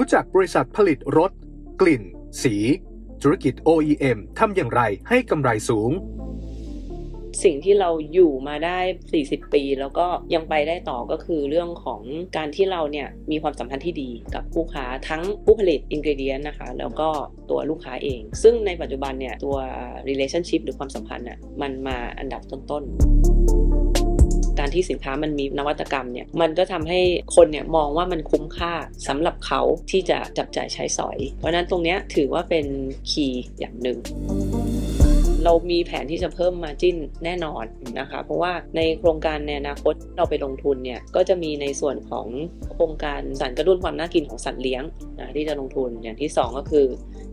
รู้จักบริษัทผลิตรถกลิ่น สี ธุรกิจ OEM ทำอย่างไรให้กำไรสูง สิ่งที่เราอยู่มาได้ 40 ปี แล้วก็ยังไปได้ต่อก็คือเรื่องของการที่เราเนี่ยมีความสัมพันธ์ที่ดีกับผู้ค้าทั้งผู้ผลิตอินก e เดียนนะคะ แล้วก็ตัวลูกค้าเอง ซึ่งในปัจจุบันเนี่ยตัว relationship หรือความสัมพันธ์น่ะมันมาอันดับต้นๆ การที่สินค้ามันมีนวัตกรรมเนี่ยมันก็ทำให้คนเนี่ยมองว่ามันคุ้มค่าสำหรับเขาที่จะจับจ่ายใช้สอย เพราะนั้นตรงนี้ถือว่าเป็นคีย์อย่างหนึ่ง เรามีแผนที่จะเพิ่มมาจิ้นแน่นอนนะคะ เพราะว่าในโครงการในอนาคตเราไปลงทุนเนี่ยก็จะมีในส่วนของโครงการสารกระตุ้นความน่ากินของสัตว์เลี้ยงนะที่จะลงทุนอย่างที่ 2 ก็คือ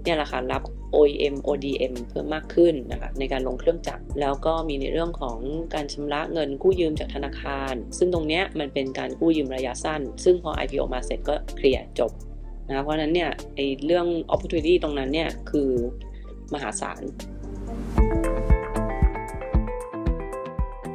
เนี่ยราคารับ OEM ODM เพิ่มมากขึ้นนะคะในการลงเครื่องจักรแล้วก็มีในเรื่องของการชำระเงินกู้ยืมจากธนาคาร ซึ่งตรงเนี้ยมันเป็นการกู้ยืมระยะสั้น ซึ่งพอ IPO มาเสร็จก็เคลียร์จบนะเพราะนั้นเนี่ยไอเรื่อง opportunity ตรงนั้นเนี่ยคือมหาศาล Thank you.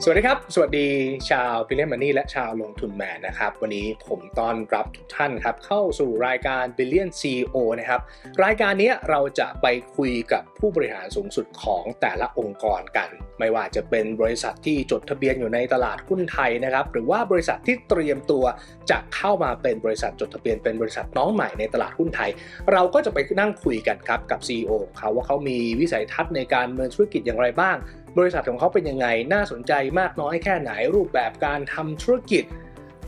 สวัสดีครับ สวัสดีชาวพิเลมันนี่และชาวลงทุนแมนนะครับ วันนี้ผมต้อนรับทุกท่านครับ เข้าสู่รายการ Billion CEO นะครับ รายการนี้เราจะไปคุยกับผู้บริหารสูงสุดของแต่ละองค์กรกัน ไม่ว่าจะเป็นบริษัทที่จดทะเบียนอยู่ในตลาดหุ้นไทยนะครับ หรือว่าบริษัทที่เตรียมตัวจะเข้ามาเป็นบริษัทจดทะเบียนเป็นบริษัทน้องใหม่ในตลาดหุ้นไทย เราก็จะไปนั่งคุยกันครับกับ CEO เขาว่าเขามีวิสัยทัศน์ในการเมืองธุรกิจอย่างไรบ้าง บริษัทของเขาเป็นยังไง น่าสนใจมากน้อยแค่ไหน รูปแบบการทำธุรกิจ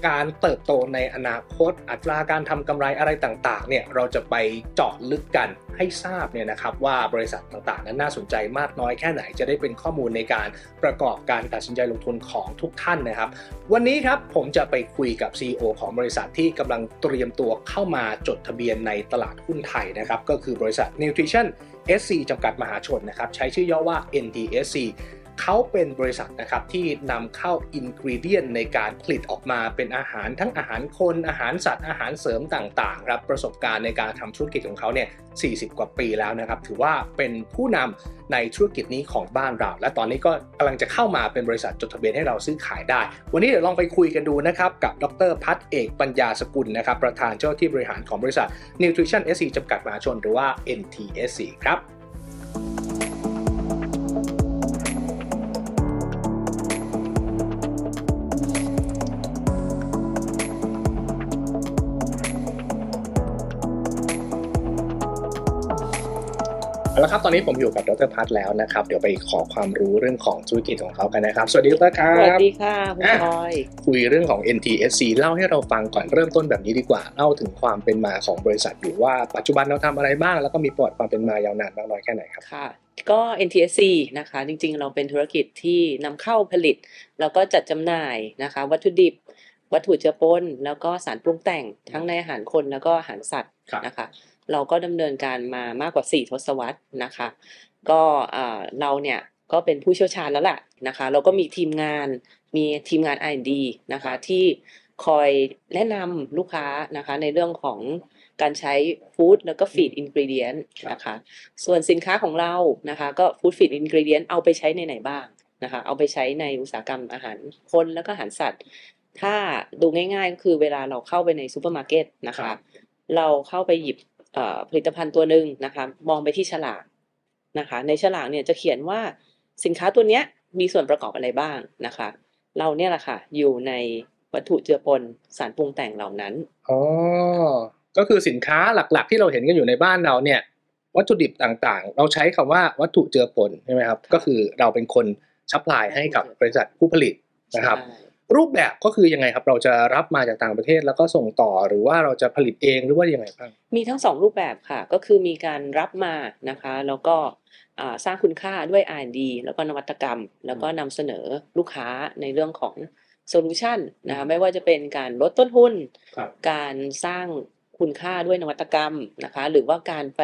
การเติบโตในอนาคต อัตราการทำกำไรอะไรต่างๆ เนี่ยเราจะไปเจาะลึกกันให้ทราบเนี่ยนะครับว่าบริษัทต่างๆ นั้นน่าสนใจมากน้อยแค่ไหนจะได้เป็นข้อมูลในการประกอบการตัดสินใจลงทุนของทุกท่านนะครับ วันนี้ครับผมจะไปคุยกับ CEO ของบริษัทที่กำลังเตรียมตัวเข้ามาจดทะเบียนในตลาดหุ้นไทยนะครับก็คือบริษัท Nutrition SC จำกัดมหาชนนะครับใช้ชื่อย่อว่า NTSC เขาเป็นบริษัทนะครับที่นำเข้าอินกรีเดียนในการผลิตออกมาเป็นอาหารทั้งอาหารคนอาหารสัตว์อาหารเสริมต่างๆครับประสบการณ์ในการทำธุรกิจของเขาเนี่ย 40 กว่าปีแล้วนะครับ ถือว่าเป็นผู้นำในธุรกิจนี้ของบ้านเรา และตอนนี้ก็กำลังจะเข้ามาเป็นบริษัทจดทะเบียนให้เราซื้อขายได้ วันนี้เดี๋ยวลองไปคุยกันดูนะครับกับดรพัฒเอกปัญญาสกุลนะครับประธานเจ้าที่บริหารของบริษัท Nutrition SC จำกัดมหาชนหรือว่า NTSC ครับ แล้วครับตอนนี้ผมอยู่กับดรพัฒแล้วนะครับ เดี๋ยวไปขอความรู้เรื่องของธุรกิจของเขากันนะครับ สวัสดีดรครับสวัสดีค่ะคุณพลอยคุยเรื่องของ NTSC เล่าให้เราฟังก่อนเริ่มต้นแบบนี้ดีกว่าเล่าถึงความเป็นมาของบริษัทอยู่ว่าปัจจุบันเราทำอะไรบ้าง แล้วก็มีประวัติความเป็นมายาวนานมากน้อยแค่ไหนครับค่ะก็ NTSC นะคะ จริงๆ เราเป็นธุรกิจที่นำเข้าผลิต แล้วก็จัดจำหน่ายนะคะ วัตถุดิบ วัตถุเจือปนแล้วก็สารปรุงแต่งทั้งในอาหารคนแล้วก็อาหารสัตว์นะคะ เราก็ดำเนินการมามากกว่า 4 ทศวรรษนะคะ ก็เราเนี่ยก็เป็นผู้เชี่ยวชาญแล้วแหละนะคะ เราก็มีทีมงานมีทีมงาน R&D นะคะที่คอยแนะนำลูกค้านะคะในเรื่องของการใช้ฟู้ดแล้วก็ฟีดอินกรีเดียนนะคะ ส่วนสินค้าของเรานะคะก็ฟู้ดฟีดอินกรีเดียนเอาไปใช้ในไหนบ้างนะคะ เอาไปใช้ในอุตสาหกรรมอาหารคนแล้วก็อาหารสัตว์ ถ้าดูง่ายๆก็คือเวลาเราเข้าไปในซูเปอร์มาร์เก็ตนะคะ เราเข้าไปหยิบ ผลิตภัณฑ์ตัวหนึ่งนะคะมองไปที่ฉลากนะคะในฉลากเนี่ยจะเขียนว่าสินค้าตัวเนี้ยมีส่วนประกอบอะไรบ้างนะคะ เราเนี่ยแหละค่ะอยู่ในวัตถุเจือปนสารปรุงแต่งเหล่านั้นอ๋อก็คือสินค้าหลักๆ ที่เราเห็นกันอยู่ในบ้านเราเนี่ย วัตถุดิบต่างๆ เราใช้คำว่าวัตถุเจือปนใช่ไหมครับ ก็คือเราเป็นคนsupply ให้กับบริษัทผู้ผลิตนะครับ รูปแบบก็คือยังไงครับ เราจะรับมาจากต่างประเทศแล้วก็ส่งต่อหรือว่าเราจะผลิตเองหรือว่ายังไงบ้างมีทั้งสองรูปแบบค่ะ ก็คือมีการรับมานะคะ แล้วก็สร้างคุณค่าด้วย R&D แล้วก็นวัตกรรม แล้วก็นำเสนอลูกค้าในเรื่องของ solution นะคะไม่ว่าจะเป็นการลดต้นทุน การสร้างคุณค่าด้วยนวัตกรรมนะคะ หรือว่าการไป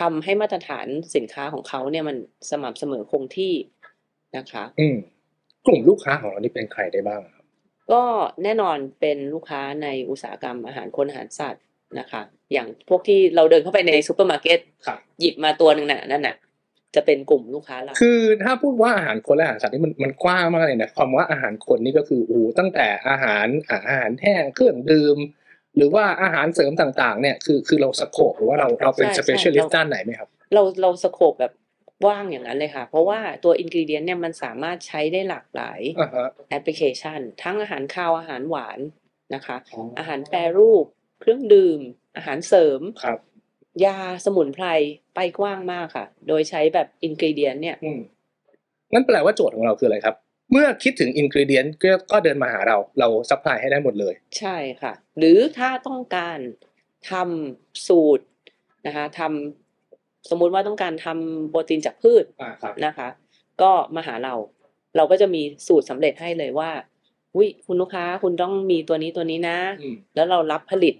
ทำให้มาตรฐานสินค้าของเขาเนี่ยมันสม่ำเสมอคงที่นะคะอื กลุ่มลูกค้าของเรานี่เป็นใครได้บ้างครับ ก็แน่นอนเป็นลูกค้าในอุตสาหกรรมอาหารคนอาหารสัตว์นะคะ อย่างพวกที่เราเดินเข้าไปในซูเปอร์มาร์เก็ตหยิบมาตัวหนึ่งน่ะนั่นน่ะจะเป็นกลุ่มลูกค้าเราคือถ้าพูดว่าอาหารคนและอาหารสัตว์นี่มันมันกว้างมากเลยนะความว่าอาหารคนนี่ก็คือโอ้ตั้งแต่อาหารอาหารแห้งเครื่องดื่มหรือว่าอาหารเสริมต่างๆ เนี่ยคือคือเรา scope หรือว่าเราเราเป็นใช่ specialist ใช่ด้านไหนไหมครับ เราเรา scope แบบ กว้างอย่างนั้นเลยค่ะ เพราะว่าตัว ingredient เนี่ยมันสามารถใช้ได้หลากหลายอ่าฮะแอปพลิเคชัน ทั้งอาหารคาวอาหารหวานนะคะ อาหารแปรรูป เครื่องดื่ม อาหารเสริมครับ ยาสมุนไพรไปกว้างมากค่ะ โดยใช้แบบ ingredient เนี่ยอืมนั่นแปลว่าโจทย์ของเราคืออะไรครับ เมื่อคิดถึง ingredient ก็ก็เดินมาหาเราเรา supply ให้ได้หมดเลย ใช่ค่ะ หรือถ้าต้องการทำสูตรนะคะทำ สมมุติว่าต้องการทำโปรตีนจากพืชอ่าครับนะคะ ก็มาหาเรา เราก็จะมีสูตรสำเร็จให้เลยว่าวิคุณลูกค้าคุณต้องมีตัวนี้ตัวนี้นะอืมแล้วเรารับผลิต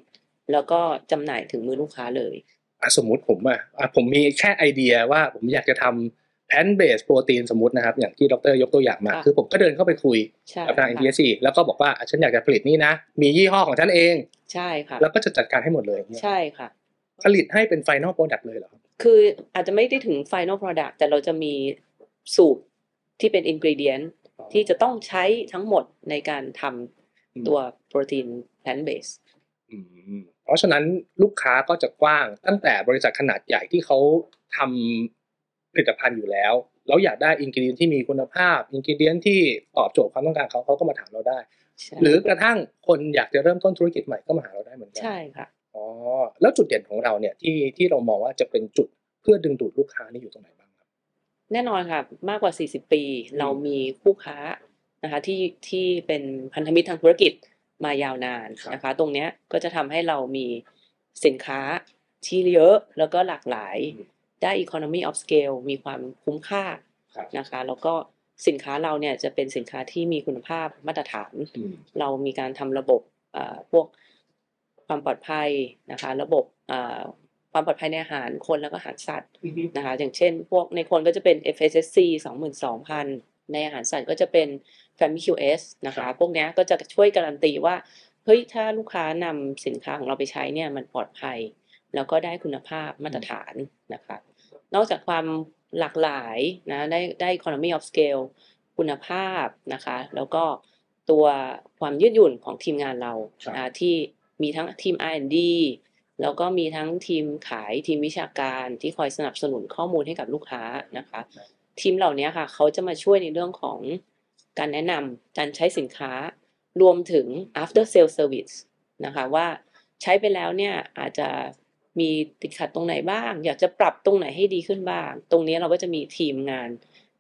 แล้วก็จำหน่ายถึงมือลูกค้าเลยอะสมมุติผมอะอะผมมีแค่ไอเดียว่าผมอยากจะทำแพนเบสโปรตีนสมมตินะครับ อย่างที่ดรยกตัวอย่างมาค่ะคือผมก็เดินเข้าไปคุยใช่กับทางค่ะ NTSC แล้วก็บอกว่าอะฉันอยากจะผลิตนี่นะ มียี่ห้อของฉันเอง ใช่ค่ะ แล้วก็จะจัดการให้หมดเลยอย่างเงี้ยใช่ค่ะ ผลิตให้เป็น final product เลยเหรอ ครับคืออาจจะไม่ได้ถึง final product แต่เราจะมีสูตรที่เป็น ingredient ที่จะต้องใช้ทั้งหมดในการทำตัวโปรตีน plant based อืมเพราะฉะนั้นลูกค้าก็จะกว้างตั้งแต่บริษัทขนาดใหญ่ที่เขาทำผลิตภัณฑ์อยู่แล้ว แล้วอยากได้อินกิเดียนที่มีคุณภาพอินกิเดียนที่ตอบโจทย์ความต้องการเขาเขาก็มาถามเราได้ใช่หรือกระทั่งคนอยากจะเริ่มต้นธุรกิจใหม่ก็มาหาเราได้เหมือนกัใช่ค่ะ อ๋อแล้วจุดเด่นของเราเนี่ยที่ที่เรามองว่าจะเป็นจุดเพื่อดึงดูดลูกค้านี่อยู่ตรงไหนบ้างครับ แน่นอนค่ะมากกว่า 40 ปี เรามีคู่ค้านะคะที่ที่เป็นพันธมิตรทางธุรกิจมายาวนานครับนะคะ ตรงเนี้ยก็จะทำให้เรามีสินค้าที่เยอะแล้วก็หลากหลายได้ economy of scale มีความคุ้มค่าครับนะคะ แล้วก็สินค้าเราเนี่ยจะเป็นสินค้าที่มีคุณภาพมาตรฐานอืมเรามีการทำระบบเอ่อพวก ความปลอดภัยนะคะ ระบบเอ่อความปลอดภัยในอาหารคนแล้วก็อาหารสัตว์นะคะ อย่างเช่น พวกในคนก็จะเป็น FSSC 22,000 ในอาหารสัตว์ก็จะเป็น Family QS นะครัคะบพวกเนี้ยก็จะช่วยการันตีว่าเฮ้ยถ้าลูกค้านำสินค้าของเราไปใช้เนี่ยมันปลอดภัย แล้วก็ได้คุณภาพมาตรฐานนะคะ นอกจากความหลากหลายนะได้ได้ economy of scale คุณภาพนะคะ แล้วก็ตัวความยืดหยุ่นของทีมงานเราครับนะที่ มีทั้งทีม R&D แล้วก็มีทั้งทีมขายทีมวิชาการที่คอยสนับสนุนข้อมูลให้กับลูกค้านะคะ ทีมเหล่านี้ค่ะ เขาจะมาช่วยในเรื่องของการแนะนำการใช้สินค้ารวมถึง after sale service นะคะว่าใช้ไปแล้วเนี่ยอาจจะมีติดขัดตรงไหนบ้าง อยากจะปรับตรงไหนให้ดีขึ้นบ้าง ตรงนี้เราก็จะมีทีมงาน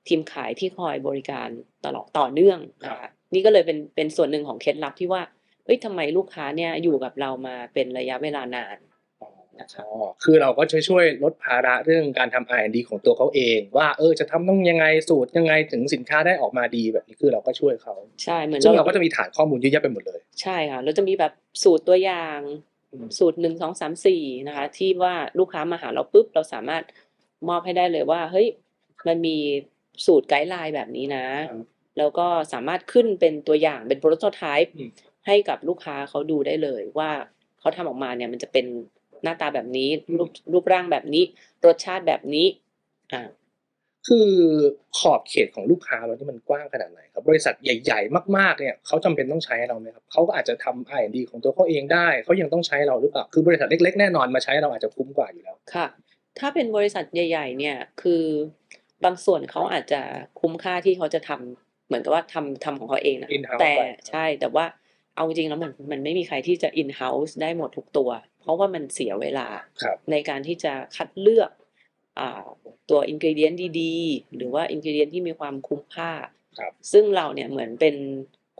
ทีมขายที่คอยบริการตลอดต่อเนื่องนะคะนี่ก็เลยเป็นเป็นส่วนหนึ่งของเคล็ดลับที่ว่า เอ้ยทำไมลูกค้าเนี่ยอยู่กับเรามาเป็นระยะเวลานานอ๋อคือเราก็จะช่วยลดภาระเรื่องการทำ R&D ของตัวเขาเอง ว่าเออจะทำต้องยังไงสูตรยังไงถึงสินค้าได้ออกมาดีแบบนี้คือเราก็ช่วยเขาใช่เหมือนซึ่งเราก็จะมีฐานข้อมูลเยอะแยะไปหมดเลย ใช่ค่ะเราจะมีแบบสูตรตัวอย่างอืมสูตรหนึ่งสองสามสี่นะคะ ที่ว่าลูกค้ามาหาเราปุ๊บเราสามารถมอบให้ได้เลยว่าเฮ้ยมันมีสูตรไกด์ไลน์แบบนี้นะ แล้วก็สามารถขึ้นเป็นตัวอย่างเป็นโปรโตไทป์อืม ให้กับลูกค้าเขาดูได้เลยว่าเขาทำออกมาเนี่ยมันจะเป็นหน้าตาแบบนี้รูปรูปร่างแบบนี้ รสชาติแบบนี้อ่าคือขอบเขตของลูกค้าเราที่มันกว้างขนาดไหนครับบริษัทใหญ่ๆ มากๆเนี่ยเขาจำเป็นต้องใช้เราไหมครับเขาก็อาจจะทำ R&D ของตัวเขาเองได้เขายังต้องใช้เราหรือเปล่าคือบริษัทเล็กๆ แน่นอนมาใช้เราอาจจะคุ้มกว่าอยู่แล้วค่ะ ถ้าเป็นบริษัทใหญ่ ๆ เนี่ยคือบางส่วนเขาอาจจะคุ้มค่าที่เขาจะทำเหมือนกับว่าทำทำของเขาเองนะ In-house แต่ไปใช่แต่ว่า เอาจริงๆแล้วมันมันไม่มีใครที่จะ in house ได้หมดทุกตัว เพราะว่ามันเสียเวลาครับในการที่จะคัดเลือกอ่าตัวอินกิเดียนดีๆ หรือว่าอินกิเดียนที่มีความคุ้มค่าครับซึ่งเราเนี่ยเหมือนเป็น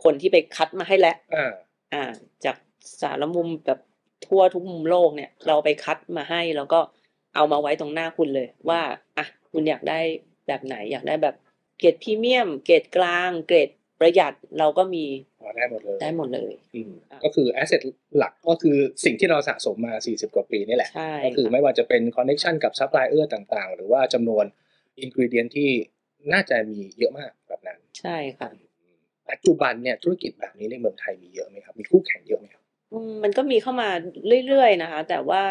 คนที่ไปคัดมาให้แล้วอ่าอ่าจากสารมุมแบบทั่วทุกมุมโลกเนี่ย เราไปคัดมาให้แล้วก็เอามาไว้ตรงหน้าคุณเลย ว่าอะคุณอยากได้แบบไหนอยากได้แบบเกรดพรีเมียม เกรดกลาง เกรด ประหยัดเราก็มีพอได้หมดเลยได้หมดเลยอืมก็คือ asset หลักก็คือสิ่งที่เราสะสมมา 40 กว่าปีนี่แหละใช่ก็คือไม่ว่าจะเป็น connection กับ supplier ต่างๆ หรือว่าจำนวน ingredient ที่น่าจะมีเยอะมากแบบนั้น ใช่ค่ะ ปัจจุบันเนี่ยธุรกิจแบบนี้ในเมืองไทยมีเยอะไหมครับ มีคู่แข่งเยอะไหมครับอืมมันก็มีเข้ามาเรื่อยๆนะคะ แต่ว่า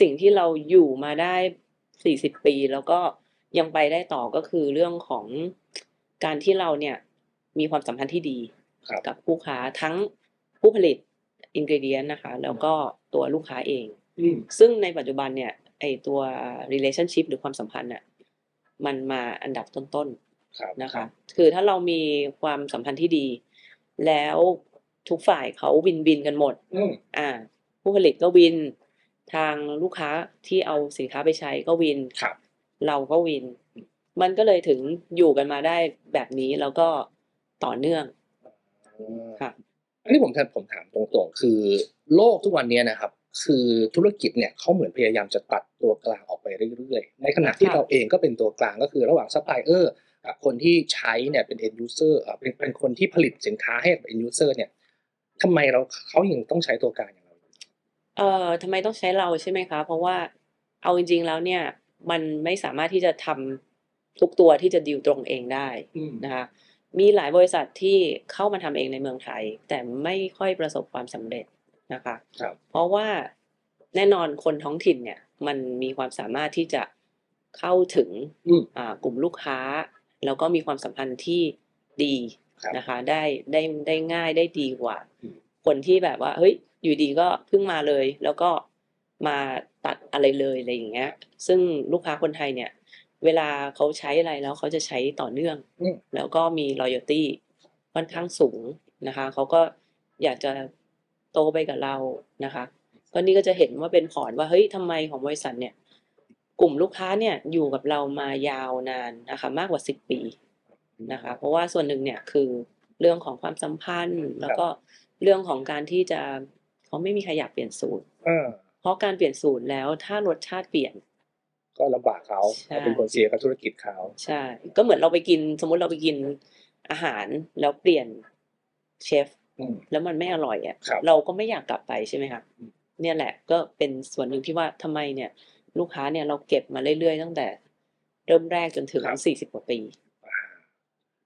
สิ่งที่เราอยู่มาได้สี่สิบปีแล้วก็ยังไปได้ต่อก็คือเรื่องของการที่เราเนี่ย มีความสัมพันธ์ที่ดีครับกับคู่ค้าทั้งผู้ผลิตอินก e เดียนนะคะ แล้วก็ตัวลูกค้าเองอืมซึ่งในปัจจุบันเนี่ยไอตัว relationship หรือความสัมพันธ์น่ะมันมาอันดับต้นครับๆนะคะ คือถ้าเรามีความสัมพันธ์ที่ดี แล้วทุกฝ่ายเขาวินวินกันหมดอืมอ่า ผู้ผลิตก็วิน ทางลูกค้าที่เอาสินค้าไปใช้ก็วินครับเราก็ win มันก็เลยถึงอยู่กันมาได้แบบนี้แล้วก็ ต่อเนื่องค่ะอันนี้ผมถามผมถามตรงๆ คือโลกทุกวันนี้นะครับ คือธุรกิจเนี่ยเขาเหมือนพยายามจะตัดตัวกลางออกไปเรื่อยๆ ในขณะที่ค่ะเราเองก็เป็นตัวกลางก็คือระหว่างซัพพลายเออร์กับคนที่ใช้เนี่ยเป็น end user เอ่อเป็นเป็นคนที่ผลิตสินค้าให้กับ end user เนี่ยทำไมเราเขายังต้องใช้ตัวกลางอย่างเราอยู่เอ่อทำไมต้องใช้เราใช่ไหมคะ เพราะว่าเอาจริง ๆ แล้วเนี่ยมันไม่สามารถที่จะทำทุกตัวที่จะดิวตรงเองได้อืมนะคะ มีหลายบริษัทที่เข้ามาทำเองในเมืองไทย แต่ไม่ค่อยประสบความสำเร็จนะคะครับเพราะว่าแน่นอนคนท้องถิ่นเนี่ย มันมีความสามารถที่จะเข้าถึงอืมอ่ากลุ่มลูกค้า แล้วก็มีความสัมพันธ์ที่ดีครับนะคะ ได้ได้ได้ง่ายได้ดีกว่าอืมคนที่แบบว่า เฮ้ย อยู่ดีก็เพิ่งมาเลย แล้วก็มาตัดอะไรเลยอะไรอย่างเงี้ย ซึ่งลูกค้าคนไทยเนี่ย เวลาเขาใช้อะไรแล้วเขาจะใช้ต่อเนื่องอืมแล้วก็มี loyalty ค่อนข้างสูงนะคะเขาก็อยากจะโตไปกับเรานะคะก็นี่ก็จะเห็นว่าเป็นพอร์ตว่าเฮ้ยทำไมของบริษัทเนี่ย กลุ่มลูกค้าเนี่ยอยู่กับเรามายาวนานนะคะ มากกว่าสิบปีนะคะ เพราะว่าส่วนหนึ่งเนี่ยคือเรื่องของความสัมพันธ์ แล้วก็เรื่องของการที่จะเขาไม่มีใครอยากเปลี่ยนสูตรอ่าเพราะการเปลี่ยนสูตรแล้วถ้ารสชาติเปลี่ยน ก็ลำบากเขาใช่เขาเป็นคนเสียกับธุรกิจเขาใช่ ก็เหมือนเราไปกิน สมมุติเราไปกินอาหารแล้วเปลี่ยนเชฟอืมแล้วมันไม่อร่อยอะครับเราก็ไม่อยากกลับไปใช่ไหมคะอืมเนี่ยแหละก็เป็นส่วนหนึ่งที่ว่าทำไมเนี่ย ลูกค้าเนี่ยเราเก็บมาเรื่อยๆ ตั้งแต่ เริ่มแรกจนถึงสี่สิบกว่าปี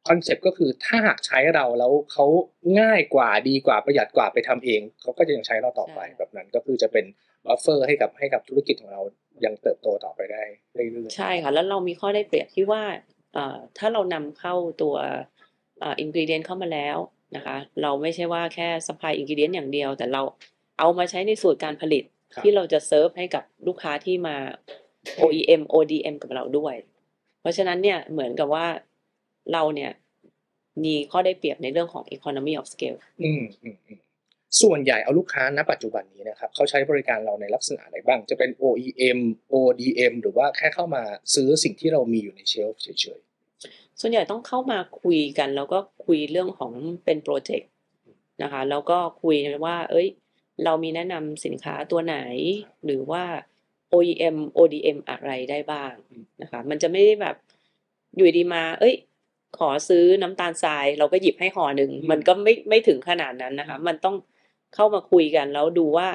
concept ก็คือถ้าหากใช้เราแล้วเขาง่ายกว่าดีกว่าประหยัดกว่าไปทำเองเขาก็จะยังใช้เราต่อไปใช่แบบนั้นก็คือจะเป็น buffer ให้กับให้กับธุรกิจของเรายังเติบโตต่อไปได้เรื่อยใช่ค่ะ แล้วเรามีข้อได้เปรียบที่ว่าเอ่อถ้าเรานำเข้าตัวเอ่อินกรีเดียนเข้ามาแล้วนะคะ เราไม่ใช่ว่าแค่ supply ingredient อย่างเดียว แต่เราเอามาใช้ในสูตรการผลิตครับที่เราจะเซิร์ฟให้กับลูกค้าที่มา OEM ODM กับเราด้วย เพราะฉะนั้นเนี่ยเหมือนกับว่าเราเนี่ยมีข้อได้เปรียบในเรื่องของ economy of scale ๆอืมอืมอืม ส่วนใหญ่เอาลูกค้าณปัจจุบันนี้นะครับเขาใช้บริการเราในลักษณะไหนบ้าง จะเป็น OEM ODM หรือว่าแค่เข้ามาซื้อสิ่งที่เรามีอยู่ในเชลฟ์เฉยส่วนใหญ่ต้องเข้ามาคุยกัน แล้วก็คุยเรื่องของเป็นโปรเจกต์นะคะแล้วก็คุยว่า เอ้ย เรามีแนะนำสินค้าตัวไหน หรือว่า OEM ODM อะไรได้บ้างนะคะมันจะไม่ได้แบบอยู่ดีมา เอ้ยขอซื้อน้ำตาลทรายเราก็หยิบให้ห่อหนึ่งมันก็ไม่ไม่ถึงขนาดนั้นนะคะ มันต้อง เข้ามาคุยกันแล้วดูว่า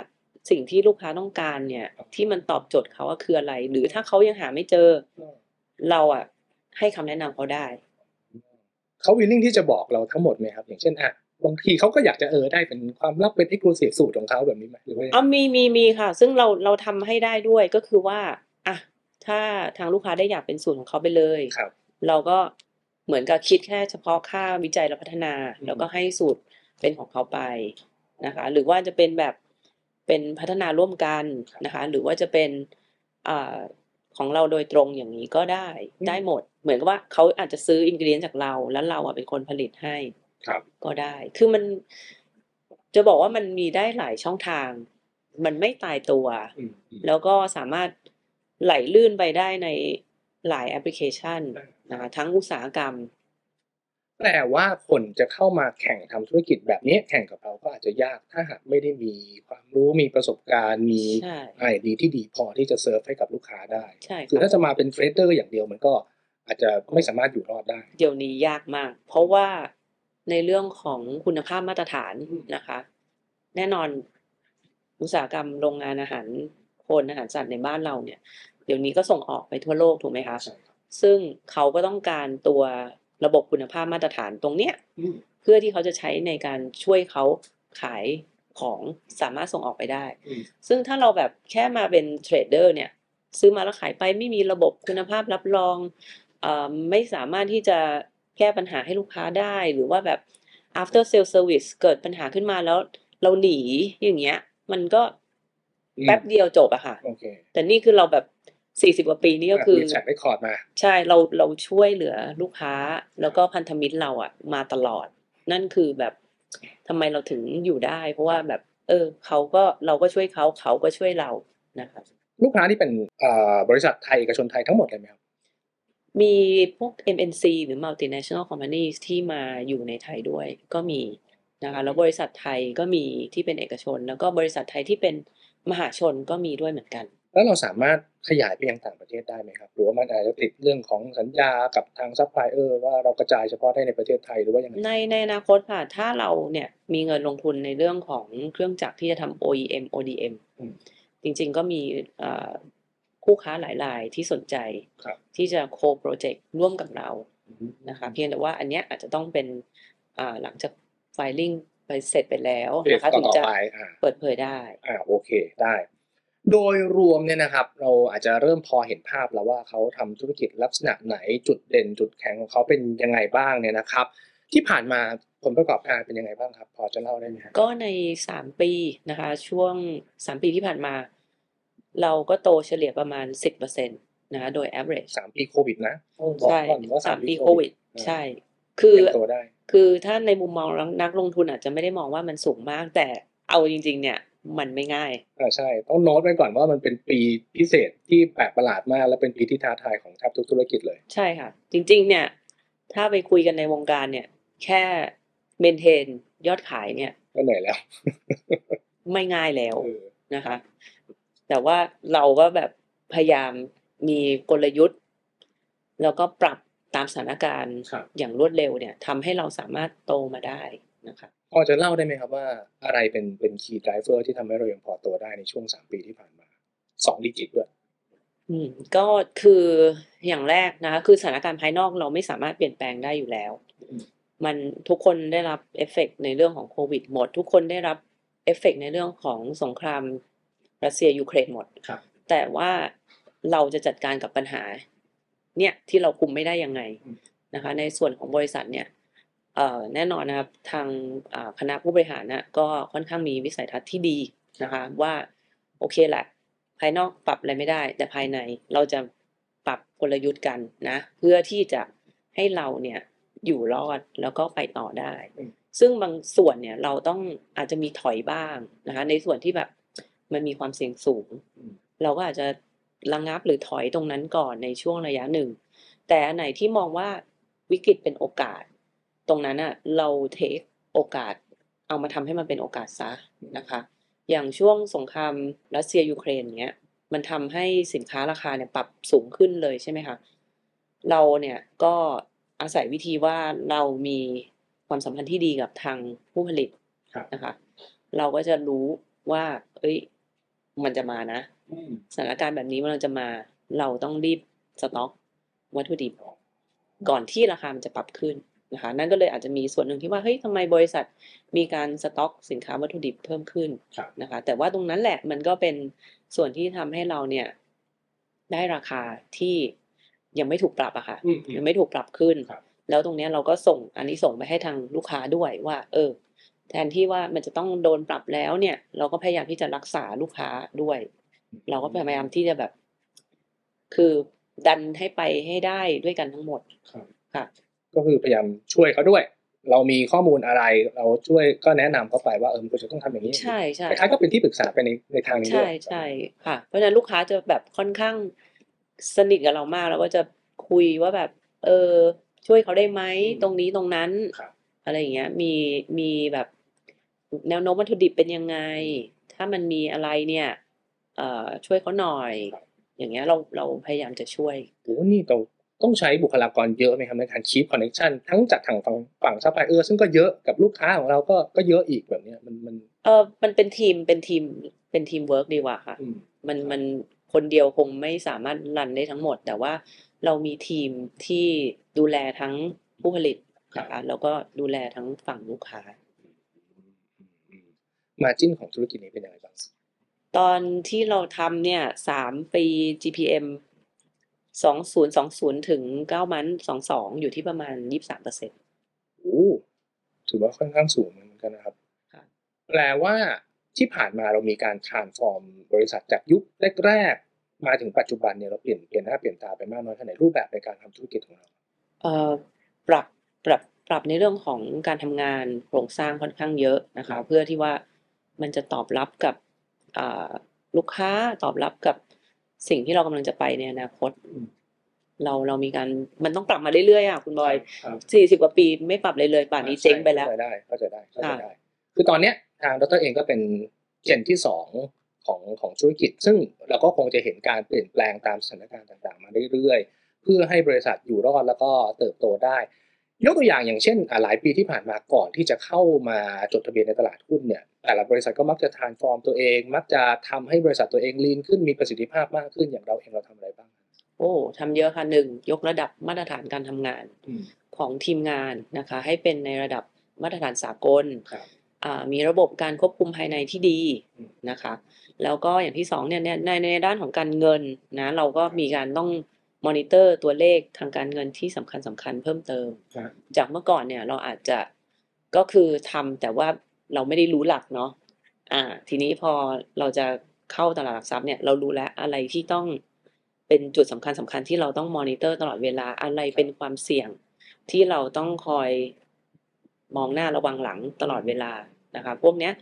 สิ่งที่ลูกค้าต้องการเนี่ย ที่มันตอบโจทย์เขาว่าคืออะไร หรือถ้าเขายังหาไม่เจอๆเราอะ ให้คำแนะนำเขาได้เขาวิลลิ่งที่จะบอกเราทั้งหมดไหมครับ อย่างเช่นอะบางทีเขาก็อยากจะเออได้เป็นความลับเป็นเอกลูซีฟสูตรของเขาแบบนี้ไหมหรือว่าอ๋อมีมีมีค่ะ ซึ่งเราเราทำให้ได้ด้วยก็คือว่าอะถ้าทางลูกค้าได้อยากเป็นสูตรของเขาไปเลยครับ เราก็เหมือนกับคิดแค่เฉพาะค่าวิจัยและพัฒนาอืมแล้วก็ให้สูตรเป็นของเขาไป นะคะ หรือว่าจะเป็นแบบเป็นพัฒนาร่วมกันนะคะ หรือว่าจะเป็นอ่าของเราโดยตรงอย่างนี้ก็ได้ได้หมด เหมือนกับว่าเขาอาจจะซื้ออินกิเดียนจากเรา แล้วเราอะเป็นคนผลิตให้ครับก็ได้ คือมันจะบอกว่ามันมีได้หลายช่องทาง มันไม่ตายตัวอืมอืมแล้วก็สามารถไหลลื่นไปได้ในหลายแอปพลิเคชันนะคะทั้งอุตสาหกรรม แต่ว่าคนจะเข้ามาแข่งทำธุรกิจแบบนี้แข่งกับเราก็อาจจะยากถ้าหากไม่ได้มีความรู้มีประสบการณ์มีใช่ R&D ที่ดีพอที่จะเซิร์ฟให้กับลูกค้าได้ใช่คือค่ะถ้าจะมาเป็น trader อย่างเดียวมันก็อาจจะไม่สามารถอยู่รอดได้ เดี๋ยวนี้ยากมาก เพราะว่าในเรื่องของคุณภาพมาตรฐานนะคะ แน่นอนอุตสาหกรรมโรงงานอาหารคนอาหารสัตว์ในบ้านเราเนี่ย เดี๋ยวนี้ก็ส่งออกไปทั่วโลกถูกไหมคะใช่ครับซึ่งเขาก็ต้องการตัว ระบบคุณภาพมาตรฐานตรงเนี้ยอืมเพื่อที่เขาจะใช้ในการช่วยเขาขายของสามารถส่งออกไปได้อืมซึ่งถ้าเราแบบแค่มาเป็น trader เนี่ย ซื้อมาแล้วขายไปไม่มีระบบคุณภาพรับรองเอ่อไม่สามารถที่จะแก้ปัญหาให้ลูกค้าได้ หรือว่าแบบ after sale service เกิดปัญหาขึ้นมาแล้วเราหนีอย่างเงี้ย มันก็อืมแป๊บเดียวจบอะค่ะโอเคแต่นี่คือเราแบบ สี่สิบกว่าปีนี่ก็คือมี track record มา ใช่เราเราช่วยเหลือลูกค้าแล้วก็พันธมิตรเราอะมาตลอด นั่นคือแบบทำไมเราถึงอยู่ได้ เพราะว่าแบบ เออเขาก็เราก็ช่วยเขาเขาก็ช่วยเรานะครับลูกค้าที่เป็นเอ่อบริษัทไทยเอกชนไทยทั้งหมดเลยไหมครับมีพวก MNC หรือ multinational companies ที่มาอยู่ในไทยด้วยก็มีนะคะแล้วบริษัทไทยก็มีที่เป็นเอกชน แล้วก็บริษัทไทยที่เป็นมหาชนก็มีด้วยเหมือนกัน แล้วเราสามารถขยายไปยังต่างประเทศได้ไหมครับ หรือว่ามันอาจจะติดเรื่องของสัญญากับทางซัพพลายเออร์ว่าเรากระจายเฉพาะได้ในประเทศไทยหรือว่ายังไงในในอนาคตค่ะ ถ้าเราเนี่ยมีเงินลงทุนในเรื่องของเครื่องจักรที่จะทำ OEM ODM อืมจริงๆก็มีเอ่อคู่ค้าหลายรายที่สนใจครับที่จะ co-project ร่วมกับเรานะคะเพียงแต่ว่าอันเนี้ยอาจจะต้องเป็นอ่าหลังจาก filing ไปเสร็จไปแล้วเฟสนะคะถึงต่อจะไปอ่าเปิดเผยได้อ่าโอเคได้ โดยรวมเนี่ยนะครับ เราอาจจะเริ่มพอเห็นภาพแล้วว่าเขาทำธุรกิจลักษณะไหนจุดเด่นจุดแข็งของเขาเป็นยังไงบ้างเนี่ยนะครับ ที่ผ่านมาผลประกอบการเป็นยังไงบ้างครับ พอจะเล่าได้ไหมครับก็ในสามปีนะคะ ช่วงสามปีที่ผ่านมา เราก็โตเฉลี่ยประมาณสิบเปอร์เซ็นต์นะคะโดย average สามปีโควิดนะบอกใช่ก่อนว่าสามปีโคโควิวิดดใช่ คือเตรียมตัวได้คือถ้าในมุมมองนักลงทุนอาจจะไม่ได้มองว่ามันสูงมากแต่เอาจริง ๆ เนี่ย มันไม่ง่ายอ่าใช่ ต้องโน้ตไว้ก่อนว่ามันเป็นปีพิเศษที่แปลกประหลาดมาก และเป็นปีที่ท้าทายของแทบทุกธุรกิจเลย ใช่ค่ะ จริง ๆ เนี่ย ถ้าไปคุยกันในวงการเนี่ย แค่เมนเทนยอดขายเนี่ย ก็เหนื่อยแล้ว ไม่ง่ายแล้วเออนะคะ แต่ว่าเราก็แบบพยายามมีกลยุทธ์ แล้วก็ปรับตามสถานการณ์ครับอย่างรวดเร็วเนี่ยทำให้เราสามารถโตมาได้ นะคะพอจะเล่าได้ไหมครับว่าอะไรเป็นเป็น key driver ที่ทำให้เรายังโตตัวได้ในช่วงสามปีที่ผ่านมาสอง digit ด้วยอืมก็คืออย่างแรกนะคะคือสถานการณ์ภายนอกเราไม่สามารถเปลี่ยนแปลงได้อยู่แล้วอืมมันทุกคนได้รับเอฟเฟกต์ในเรื่องของโควิดหมด ทุกคนได้รับเอฟเฟกต์ในเรื่องของสงครามรัสเซียยูเครนหมดครับแต่ว่าเราจะจัดการกับปัญหา เนี่ยที่เราคุมไม่ได้ยังไงนะคะ ในส่วนของบริษัทเนี่ยเอ่อ แน่นอนนะครับทางอ่าคณะผู้บริหารน่ะก็ค่อนข้างมีวิสัยทัศน์ที่ดีนะคะว่าโอเคแหละภายนอกปรับอะไรไม่ได้ แต่ภายในเราจะปรับกลยุทธ์กันนะ เพื่อที่จะให้เราเนี่ยอยู่รอดแล้วก็ไปต่อได้อืมซึ่งบางส่วนเนี่ยเราต้องอาจจะมีถอยบ้างนะคะในส่วนที่แบบมันมีความเสี่ยงสูง เราก็อาจจะระงับหรือถอยตรงนั้นก่อนในช่วงระยะหนึ่ง แต่อันไหนที่มองว่าวิกฤตเป็นโอกาส ตรงนั้นอะเราเทคโอกาสเอามาทำให้มันเป็นโอกาสซะนะคะ อย่างช่วงสงครามรัสเซียยูเครนเนี้ยมันทำให้สินค้าราคาเนี่ยปรับสูงขึ้นเลยใช่ไหมคะ เราเนี่ยก็อาศัยวิธีว่าเรามีความสัมพันธ์ที่ดีกับทางผู้ผลิตครับนะคะ เราก็จะรู้ว่า เอ้ย มันจะมานะสถานการณ์แบบนี้มันจะมา เราต้องรีบสต็อกวัตถุดิบก่อนที่ราคามันจะปรับขึ้น นะคะนั่นก็เลยอาจจะมีส่วนหนึ่งที่ว่าเฮ้ยทำไมบริษัทมีการสต็อกสินค้าวัตถุดิบเพิ่มขึ้นครับนะคะแต่ว่าตรงนั้นแหละมันก็เป็นส่วนที่ทำให้เราเนี่ยได้ราคาที่ยังไม่ถูกปรับอะค่ะอืมอืมยังไม่ถูกปรับขึ้นครับแล้วตรงเนี้ยเราก็ส่งอันนี้ส่งไปให้ทางลูกค้าด้วยว่า เออ แทนที่ว่ามันจะต้องโดนปรับแล้วเนี่ย เราก็พยายามที่จะรักษาลูกค้าด้วย เราก็พยายามที่จะแบบ คือดันให้ไปให้ได้ด้วยกันทั้งหมดครับค่ะ ก็คือพยายามช่วยเขาด้วย เรามีข้อมูลอะไรเราช่วยก็แนะนำเขาไปว่าเออมันควรจะต้องทำอย่างนี้ใช่ใช่คล้ายๆก็เป็นที่ปรึกษาไปในในทางนี้ด้ใช่วยใช่ค่ะ เพราะฉะนั้นลูกค้าจะแบบค่อนข้างสนิทกับเรามากแล้วก็จะคุยว่าแบบ เออช่วยเขาได้ไหมตรงนี้ตรงนั้นครับอะไรอย่างเงี้ยมีมีแบบแนวโน้มวัตถุดิบเป็นยังไง ถ้ามันมีอะไรเนี่ยเอ่อช่วยเขาหน่อย อย่างเงี้ยเราเราพยายามจะช่วยโอ้นี่เรา ต้องใช้บุคลากรเยอะไหมครับในการคีปคอนเน t ชันทั้งจากทางฝั่งฝั่งซัพพลายเออร์ซึ่งก็เยอะกับลูกค้าของเราก็ก็เยอะอีกแบบเนี้ยมันมันเออมันเป็นทีมเป็นทีมเป็นทีมเวิร์กดีกว่าค่ะอืมมันมันคนเดียวคงไม่สามารถ run ได้ทั้งหมด แต่ว่าเรามีทีมที่ดูแลทั้งผู้ผลิตนะคะแล้วก็ดูแลทั้งฝั่งลูกค้า margin ของธุรกิจนี้เป็นยังไงบ้างตอนที่เราทำเนี่ยสามปี GPM สองศูนย์สองศูนย์ถึงเก้ามันสองสองอยู่ที่ประมาณยี่สามเปอร์เซ็นต์โอ้ถือว่าค่อนข้างสูงเหมือนกันนะครับค่ะแปลว่าที่ผ่านมาเรามีการ transform บริษัทจากยุคแรกๆ มาถึงปัจจุบันเนี่ยเราเปลี่ยนเปลี่ยนหน้าเปลี่ยนตาไปมากน้อยแค่ไหนรูปแบบในการทำธุรกิจของเราเอ่อปรับปรับปรับในเรื่องของการทำงานโครงสร้างค่อนข้างเยอะนะคะ เพื่อที่ว่ามันจะตอบรับกับอ่าลูกค้าตอบรับกับ สิ่งที่เรากำลังจะไปในอนาคตอืมเราเรามีการมันต้องปรับมาเรื่อยๆอะคุณบอยครับสี่สิบกว่าปีไม่ปรับเลยเลยป่านนี้เจ๊งไปแล้วเข้าใจได้เข้าใจได้เข้าใจค่ะได้ คือตอนเนี้ยทางดรเองก็เป็นเจนที่สองของของธุรกิจ ซึ่งเราก็คงจะเห็นการเปลี่ยนแปลงตามสถานการณ์ต่างๆ มาเรื่อยๆ เพื่อให้บริษัทอยู่รอดแล้วก็เติบโตได้ ยกตัวอย่างอย่างเช่นอะหลายปีที่ผ่านมาก่อนที่จะเข้ามาจดทะเบียนในตลาดหุ้นเนี่ย แต่ละบริษัทก็มักจะ transform ตัวเอง มักจะทำให้บริษัทตัวเองลีนขึ้นมีประสิทธิภาพมากขึ้นอย่างเราเองเราทำอะไรบ้าง โอ้ทำเยอะค่ะหนึ่งยกระดับมาตรฐานการทำงานอืมของทีมงานนะคะ ให้เป็นในระดับมาตรฐานสากลครับอ่ามีระบบการควบคุมภายในที่ดีอืมนะคะ แล้วก็อย่างที่สองเนี่ยในในในด้านของการเงินนะเราก็มีการต้องมอนิเตอร์ตัวเลขทางการเงินที่สำคัญสำคัญเพิ่มเติมครับจากเมื่อก่อนเนี่ยเราอาจจะก็คือทำแต่ว่า เราไม่ได้รู้หลักเนาะอ่า ทีนี้พอเราจะเข้าตลาดหลักทรัพย์เนี่ยเรารู้แล้วอะไรที่ต้องเป็นจุดสำคัญสำคัญที่เราต้องมอนิเตอร์ตลอดเวลาอะไรเป็นความเสี่ยงที่เราต้องคอยมองหน้าระวังหลังตลอดเวลานะคะพวกเนี้ย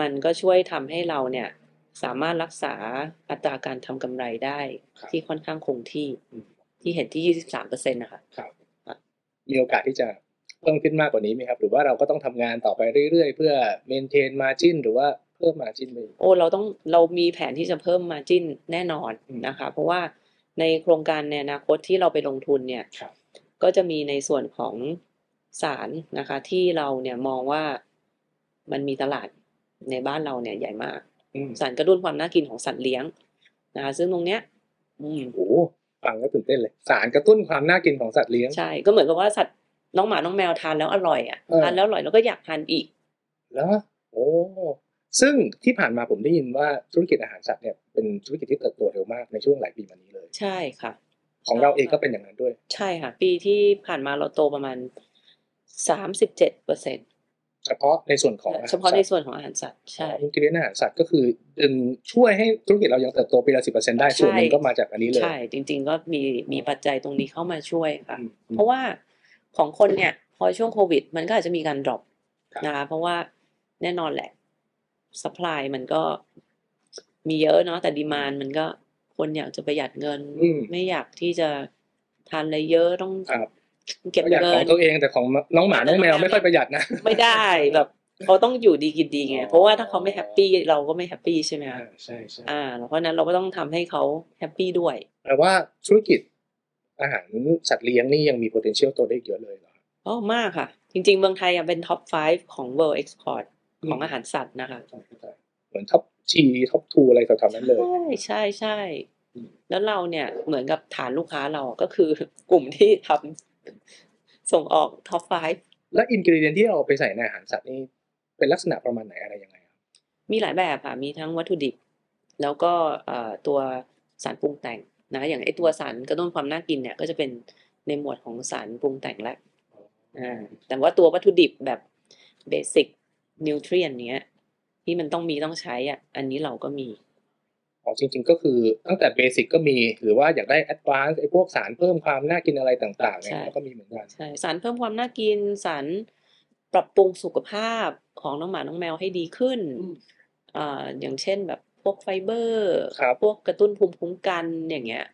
มันก็ช่วยทำให้เราเนี่ยสามารถรักษาอัตราการทำกำไรได้ครับที่ค่อนข้างคงที่อืมที่เห็นที่23เปอร์เซ็นต์นะคะครับครับมีโอกาสที่จะ เพิ่มขึ้นมากกว่านี้ไหมครับ หรือว่าเราก็ต้องทำงานต่อไปเรื่อยๆ เพื่อ maintain margin หรือว่าเพิ่ม margin ไปอีกโอ้เราต้องเรามีแผนที่จะเพิ่มมาจิ้นแน่นอนอืมนะคะ เพราะว่าในโครงการในอนาคตที่เราไปลงทุนเนี่ยครับก็จะมีในส่วนของสารนะคะ ที่เราเนี่ยมองว่ามันมีตลาดในบ้านเราเนี่ยใหญ่มากอืมสารกระตุ้นความน่ากินของสัตว์เลี้ยงนะคะ ซึ่งตรงเนี้ยอืมโอ้โหฟังก็ตื่นเต้นเลย สารกระตุ้นความน่ากินของสัตว์เลี้ยงใช่ก็เหมือนกับว่าสัตว์ น้องหมาน้องแมวทานแล้วอร่อยอะเออทานแล้วอร่อยแล้วก็อยากทานอีก แล้วโอ้ซึ่งที่ผ่านมาผมได้ยินว่าธุรกิจอาหารสัตว์เนี่ยเป็นธุรกิจที่เติบโตเร็วมากในช่วงหลายปีมานี้เลย ใช่ค่ะ ของเราเองก็เป็นอย่างนั้นด้วย ใช่ค่ะ ปีที่ผ่านมาเราโตประมาณสามสิบเจ็ดเปอร์เซ็นเฉพาะในส่วนของอาหารเฉพาะในสัตว์ส่วนของอาหารสัตว์ใช่อินกิเดียนอาหารสัตว์ก็คือดึงช่วยให้ธุรกิจเรายังเติบโตปีละสิบเปอร์เซ็นต์ได้ใช่ส่วนหนึ่งก็มาจากอันนี้เลยใช่จริง ๆ ก็มีมีปัจจัยตรงนี้เข้ามาช่วยค่ะอืมเพราะว่า ของคนเนี่ย พอช่วงโควิด มันก็อาจจะมีการดรอปครับนะคะเพราะว่าแน่นอนแหละสป라이มันก็มีเยอะเนาะแต่ดีมานมันก็คนอยากจะประหยัดเงินอืมไม่อยากที่จะทานอะไรเยอะต้องครับเก็บประหยัดเงินของตัวเองแต่ของน้องหมาน้องแมวไม่ค่อยประหยัดนะไม่ได้แบบเขาต้องอยู่ดีกินดีไงอ๋อเพราะว่าถ้าเขาไม่ happy เราก็ไม่ happy ใช่ไหมคะใช่ใช่อ่าเพราะฉะนั้นเราก็ต้องทำให้เขา happy ด้วยแปลว่าธุรกิจ อาหารสัตว์เลี้ยงนี่ยังมี potential โตได้อีกเยอะเลยเหรออ๋อมากค่ะ จริง ๆ เมืองไทยอะเป็น top 5ของ world export อืมของอาหารสัตว์นะคะ เหมือน top three top two อะไรแถวๆนั้นเลย ใช่ใช่ใช่อืมแล้วเราเนี่ยเหมือนกับฐานลูกค้าเราก็คือกลุ่มที่ทำส่งออก top 5แล้ว ingredient ที่เราเอาไปใส่ในอาหารสัตว์นี่เป็นลักษณะประมาณไหนอะไรยังไงครับมีหลายแบบค่ะ มีทั้งวัตถุดิบ แล้วก็เอ่อตัวสารปรุงแต่ง นะอย่างไอตัวสารกระตุ้นความน่ากินเนี่ยก็จะเป็นในหมวดของสารปรุงแต่งแล้วอ่าแต่ว่าตัววัตถุดิบแบบ basic nutrient เนี้ย ที่มันต้องมีต้องใช้อะ อันนี้เราก็มีอ๋อจริง ๆ ก็คือตั้งแต่เบสิกก็มี หรือว่าอยากได้แอดวานซ์ไอ้พวกสารเพิ่มความน่ากินอะไรต่างๆเนี่ยใช่เราก็มีเหมือนกันใช่สารเพิ่มความน่ากินสารปรับปรุงสุขภาพของน้องหมาน้องแมวให้ดีขึ้นอืมอ่าอย่างเช่นแบบ พวกไฟเบอร์ครับพวกกระตุ้นภูมิคุ้มกันอย่างเงี้ย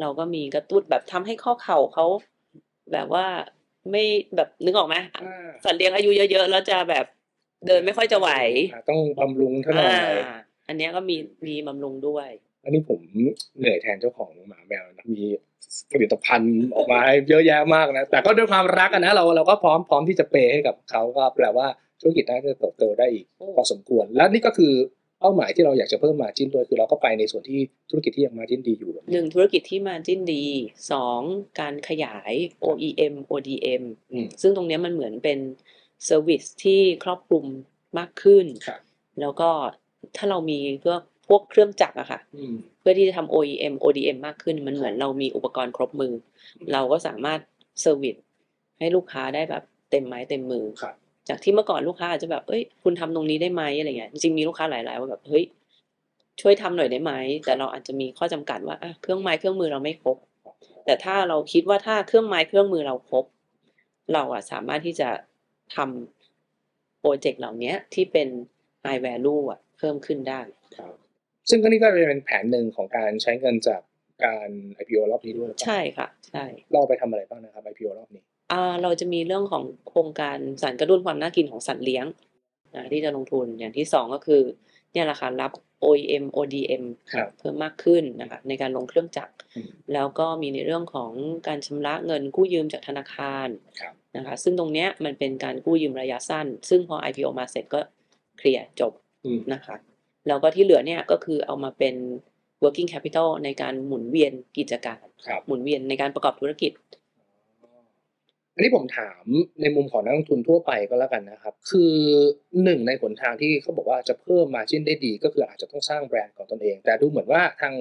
เราก็มีกระตุ้นแบบทำให้ข้อเข่าเขาแบบว่าไม่แบบนึกออกไหมสัตว์เลี้ยงอายุเยอะๆแล้วจะแบบเดินไม่ค่อยจะไหวอ่าต้องบำรุงเท่าไหร่อ่าอันเนี้ยก็มีมีบำรุงด้วย อันนี้ผมเหนื่อยแทนเจ้าของหมาแมวนะมีผลิตภัณฑ์ออกมาให้เยอะแยะมากนะแต่ก็ด้วยความรักอะนะเราเราก็พร้อมพร้อมที่จะเปย์ให้กับเขาก็แปลว่าธุรกิจน่าจะเติบโตได้อีกพอสมควร และนี่ก็คือ เป้าหมายที่เราอยากจะเพิ่มมาจิ้นด้วยคือเราก็ไปในส่วนที่ธุรกิจที่ยังมาจิ้นดีอยู่หนึ่งธุรกิจที่มาจิ้นดีสองการขยาย OEM ODM อืมซึ่งตรงเนี้ยมันเหมือนเป็น service ที่ครอบคลุมมากขึ้นครับแล้วก็ถ้าเรามีเพื่อพวกเครื่องจักรอะค่ะอืมเพื่อที่จะทำ OEM ODM มากขึ้นมันเหมือนเรามีอุปกรณ์ครบมือ เราก็สามารถ service ให้ลูกค้าได้แบบเต็มไม้เต็มมือครับ จากที่เมื่อก่อนลูกค้าอาจจะแบบเอ้ย คุณทำตรงนี้ได้ไหมอะไรเงี้ยจริงๆมีลูกค้าหลายๆว่าแบบเฮ้ยช่วยทำหน่อยได้ไหมแต่เราอาจจะมีข้อจำกัดว่าอะเครื่องไม้เครื่องมือเราไม่ครบ แต่ถ้าเราคิดว่าถ้าเครื่องไม้เครื่องมือเราครบ เราอะสามารถที่จะทำโปรเจกต์เหล่านี้ที่เป็น high value อะเพิ่มขึ้นได้ครับซึ่งก็นี่ก็เป็นแผนหนึ่งของการใช้เงินจากการ IPO รอบนี้ด้วยหรือเปล่าใช่ค่ะ ใช่ เราเอาไปทำอะไรบ้างนะครับ IPO รอบนี้อ่า เราจะมีเรื่องของโครงการสารกระตุ้นความน่ากินของสัตว์เลี้ยงนะที่จะลงทุนอย่างที่สองก็คือเนี่ยแหละค่ะรับ OEM ODM ครับเพิ่มมากขึ้นนะคะในการลงเครื่องจักรอืมแล้วก็มีในเรื่องของการชำระเงินกู้ยืมจากธนาคารครับนะคะซึ่งตรงเนี้ยมันเป็นการกู้ยืมระยะสั้น ซึ่งพอ IPO มาเสร็จก็เคลียร์จบอืมนะคะแล้วก็ที่เหลือเนี่ยก็คือเอามาเป็น working capital ในการหมุนเวียนกิจการครับหมุนเวียนในการประกอบธุรกิจ อันนี้ผมถามในมุมของนักลงทุนทั่วไปก็แล้วกันนะครับ คือหนึ่งในหนทางที่เขาบอกว่าจะเพิ่มมาจิ้นได้ดีก็คืออาจจะต้องสร้างแบรนด์ของตนเอง แต่ดูเหมือนว่าทาง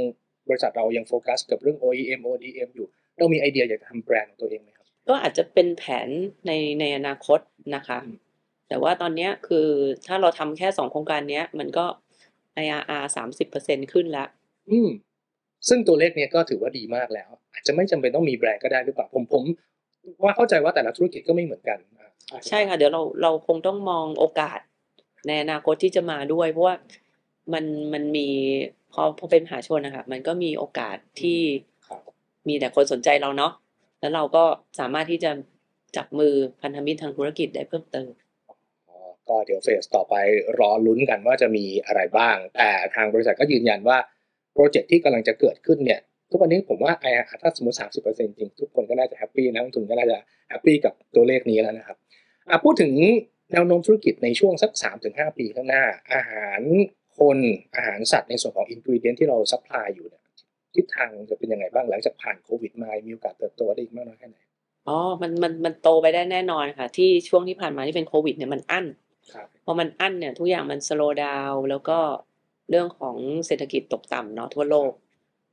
บริษัทเรายังโฟกัสกับเรื่อง OEM ODM อยู่เรามีไอเดียอยากจะทำแบรนด์ของตัวเองไหมครับ ก็อาจจะเป็นแผนในในอนาคตนะคะอืมแต่ว่าตอนเนี้ยคือถ้าเราทำแค่สองโครงการเนี้ยมันก็ IRR สามสิบเปอร์เซ็นขึ้นแล้วอืมซึ่งตัวเลขเนี้ยก็ถือว่าดีมากแล้ว อาจจะไม่จำเป็นต้องมีแบรนด์ก็ได้หรือเปล่าผมผม ว่าเข้าใจว่าแต่ละธุรกิจก็ไม่เหมือนกันอะใช่ค่ะ เดี๋ยวเราเราคงต้องมองโอกาสในอนาคตที่จะมาด้วย เพราะว่ามันมันมีพอพอเป็นมหาชนนะคะมันก็มีโอกาสที่ครับมีแต่คนสนใจเราเนาะแล้วเราก็สามารถที่จะจับมือพันธมิตรทางธุรกิจได้เพิ่มเติมอ๋อก็เดี๋ยวเฟสต่อไปรอลุ้นกันว่าจะมีอะไรบ้าง แต่ทางบริษัทก็ยืนยันว่า project ที่กำลังจะเกิดขึ้นเนี่ย ทุกวันนี้ผมว่า IRR ถ้าสมมติ30%จริง ทุกคนก็น่าจะ happy นักลงทุนก็น่าจะ happy กับตัวเลขนี้แล้วนะครับอะพูดถึงแนวโน้มธุรกิจในช่วงสัก3-5ปีข้างหน้า อาหารคนอาหารสัตว์ในส่วนของ ingredient ที่เรา supply อยู่เนี่ยทิศทางจะเป็นยังไงบ้างหลังจากผ่านโควิดมามีโอกาสเติบโตได้อีกมากน้อยแค่ไหนอ๋อมันมันมันโตไปได้แน่นอนค่ะ ที่ช่วงที่ผ่านมาที่เป็นโควิดเนี่ยมันอั้นครับพอมันอั้นเนี่ยทุกอย่างมันสโลว์ดาวแล้วก็เรื่องของเศรษฐกิจตกต่ำเนาะทั่วโลก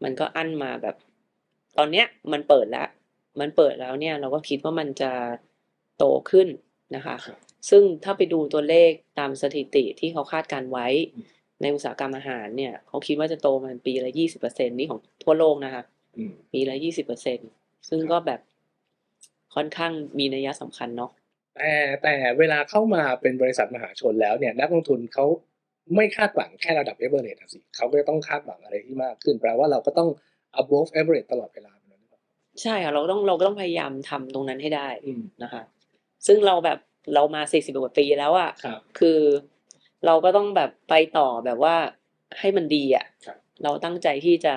มันก็อั้นมาแบบ ตอนเนี้ยมันเปิดแล้ว มันเปิดแล้วเนี่ย เราก็คิดว่ามันจะโตขึ้นนะคะครับซึ่งถ้าไปดูตัวเลขตามสถิติที่เขาคาดการไว้อืมในอุตสาหกรรมอาหารเนี่ย เขาคิดว่าจะโตมันปีละยี่สิบเปอร์เซ็นนี่ของทั่วโลกนะคะอืมปีละยี่สิบเปอร์เซ็นซึ่งก็แบบค่อนข้างมีนัยสำคัญเนาะแต่แต่เวลาเข้ามาเป็นบริษัทมหาชนแล้วเนี่ย นักลงทุนเขา ไม่คาดหวังแค่ระดับ average อะสิเขาก็ต้องคาดหวังอะไรที่มากขึ้นแปลว่าเราก็ต้อง above average ตลอดเวลาแบบนั้นหรือเปล่าใช่ค่ะเราต้องเราก็ต้องพยายามทำตรงนั้นให้ได้อืมนะคะ ซึ่งเราแบบเรามาสี่สิบกว่าปีแล้วอะครับคือเราก็ต้องแบบไปต่อแบบว่าให้มันดีอะครับเราตั้งใจที่จะ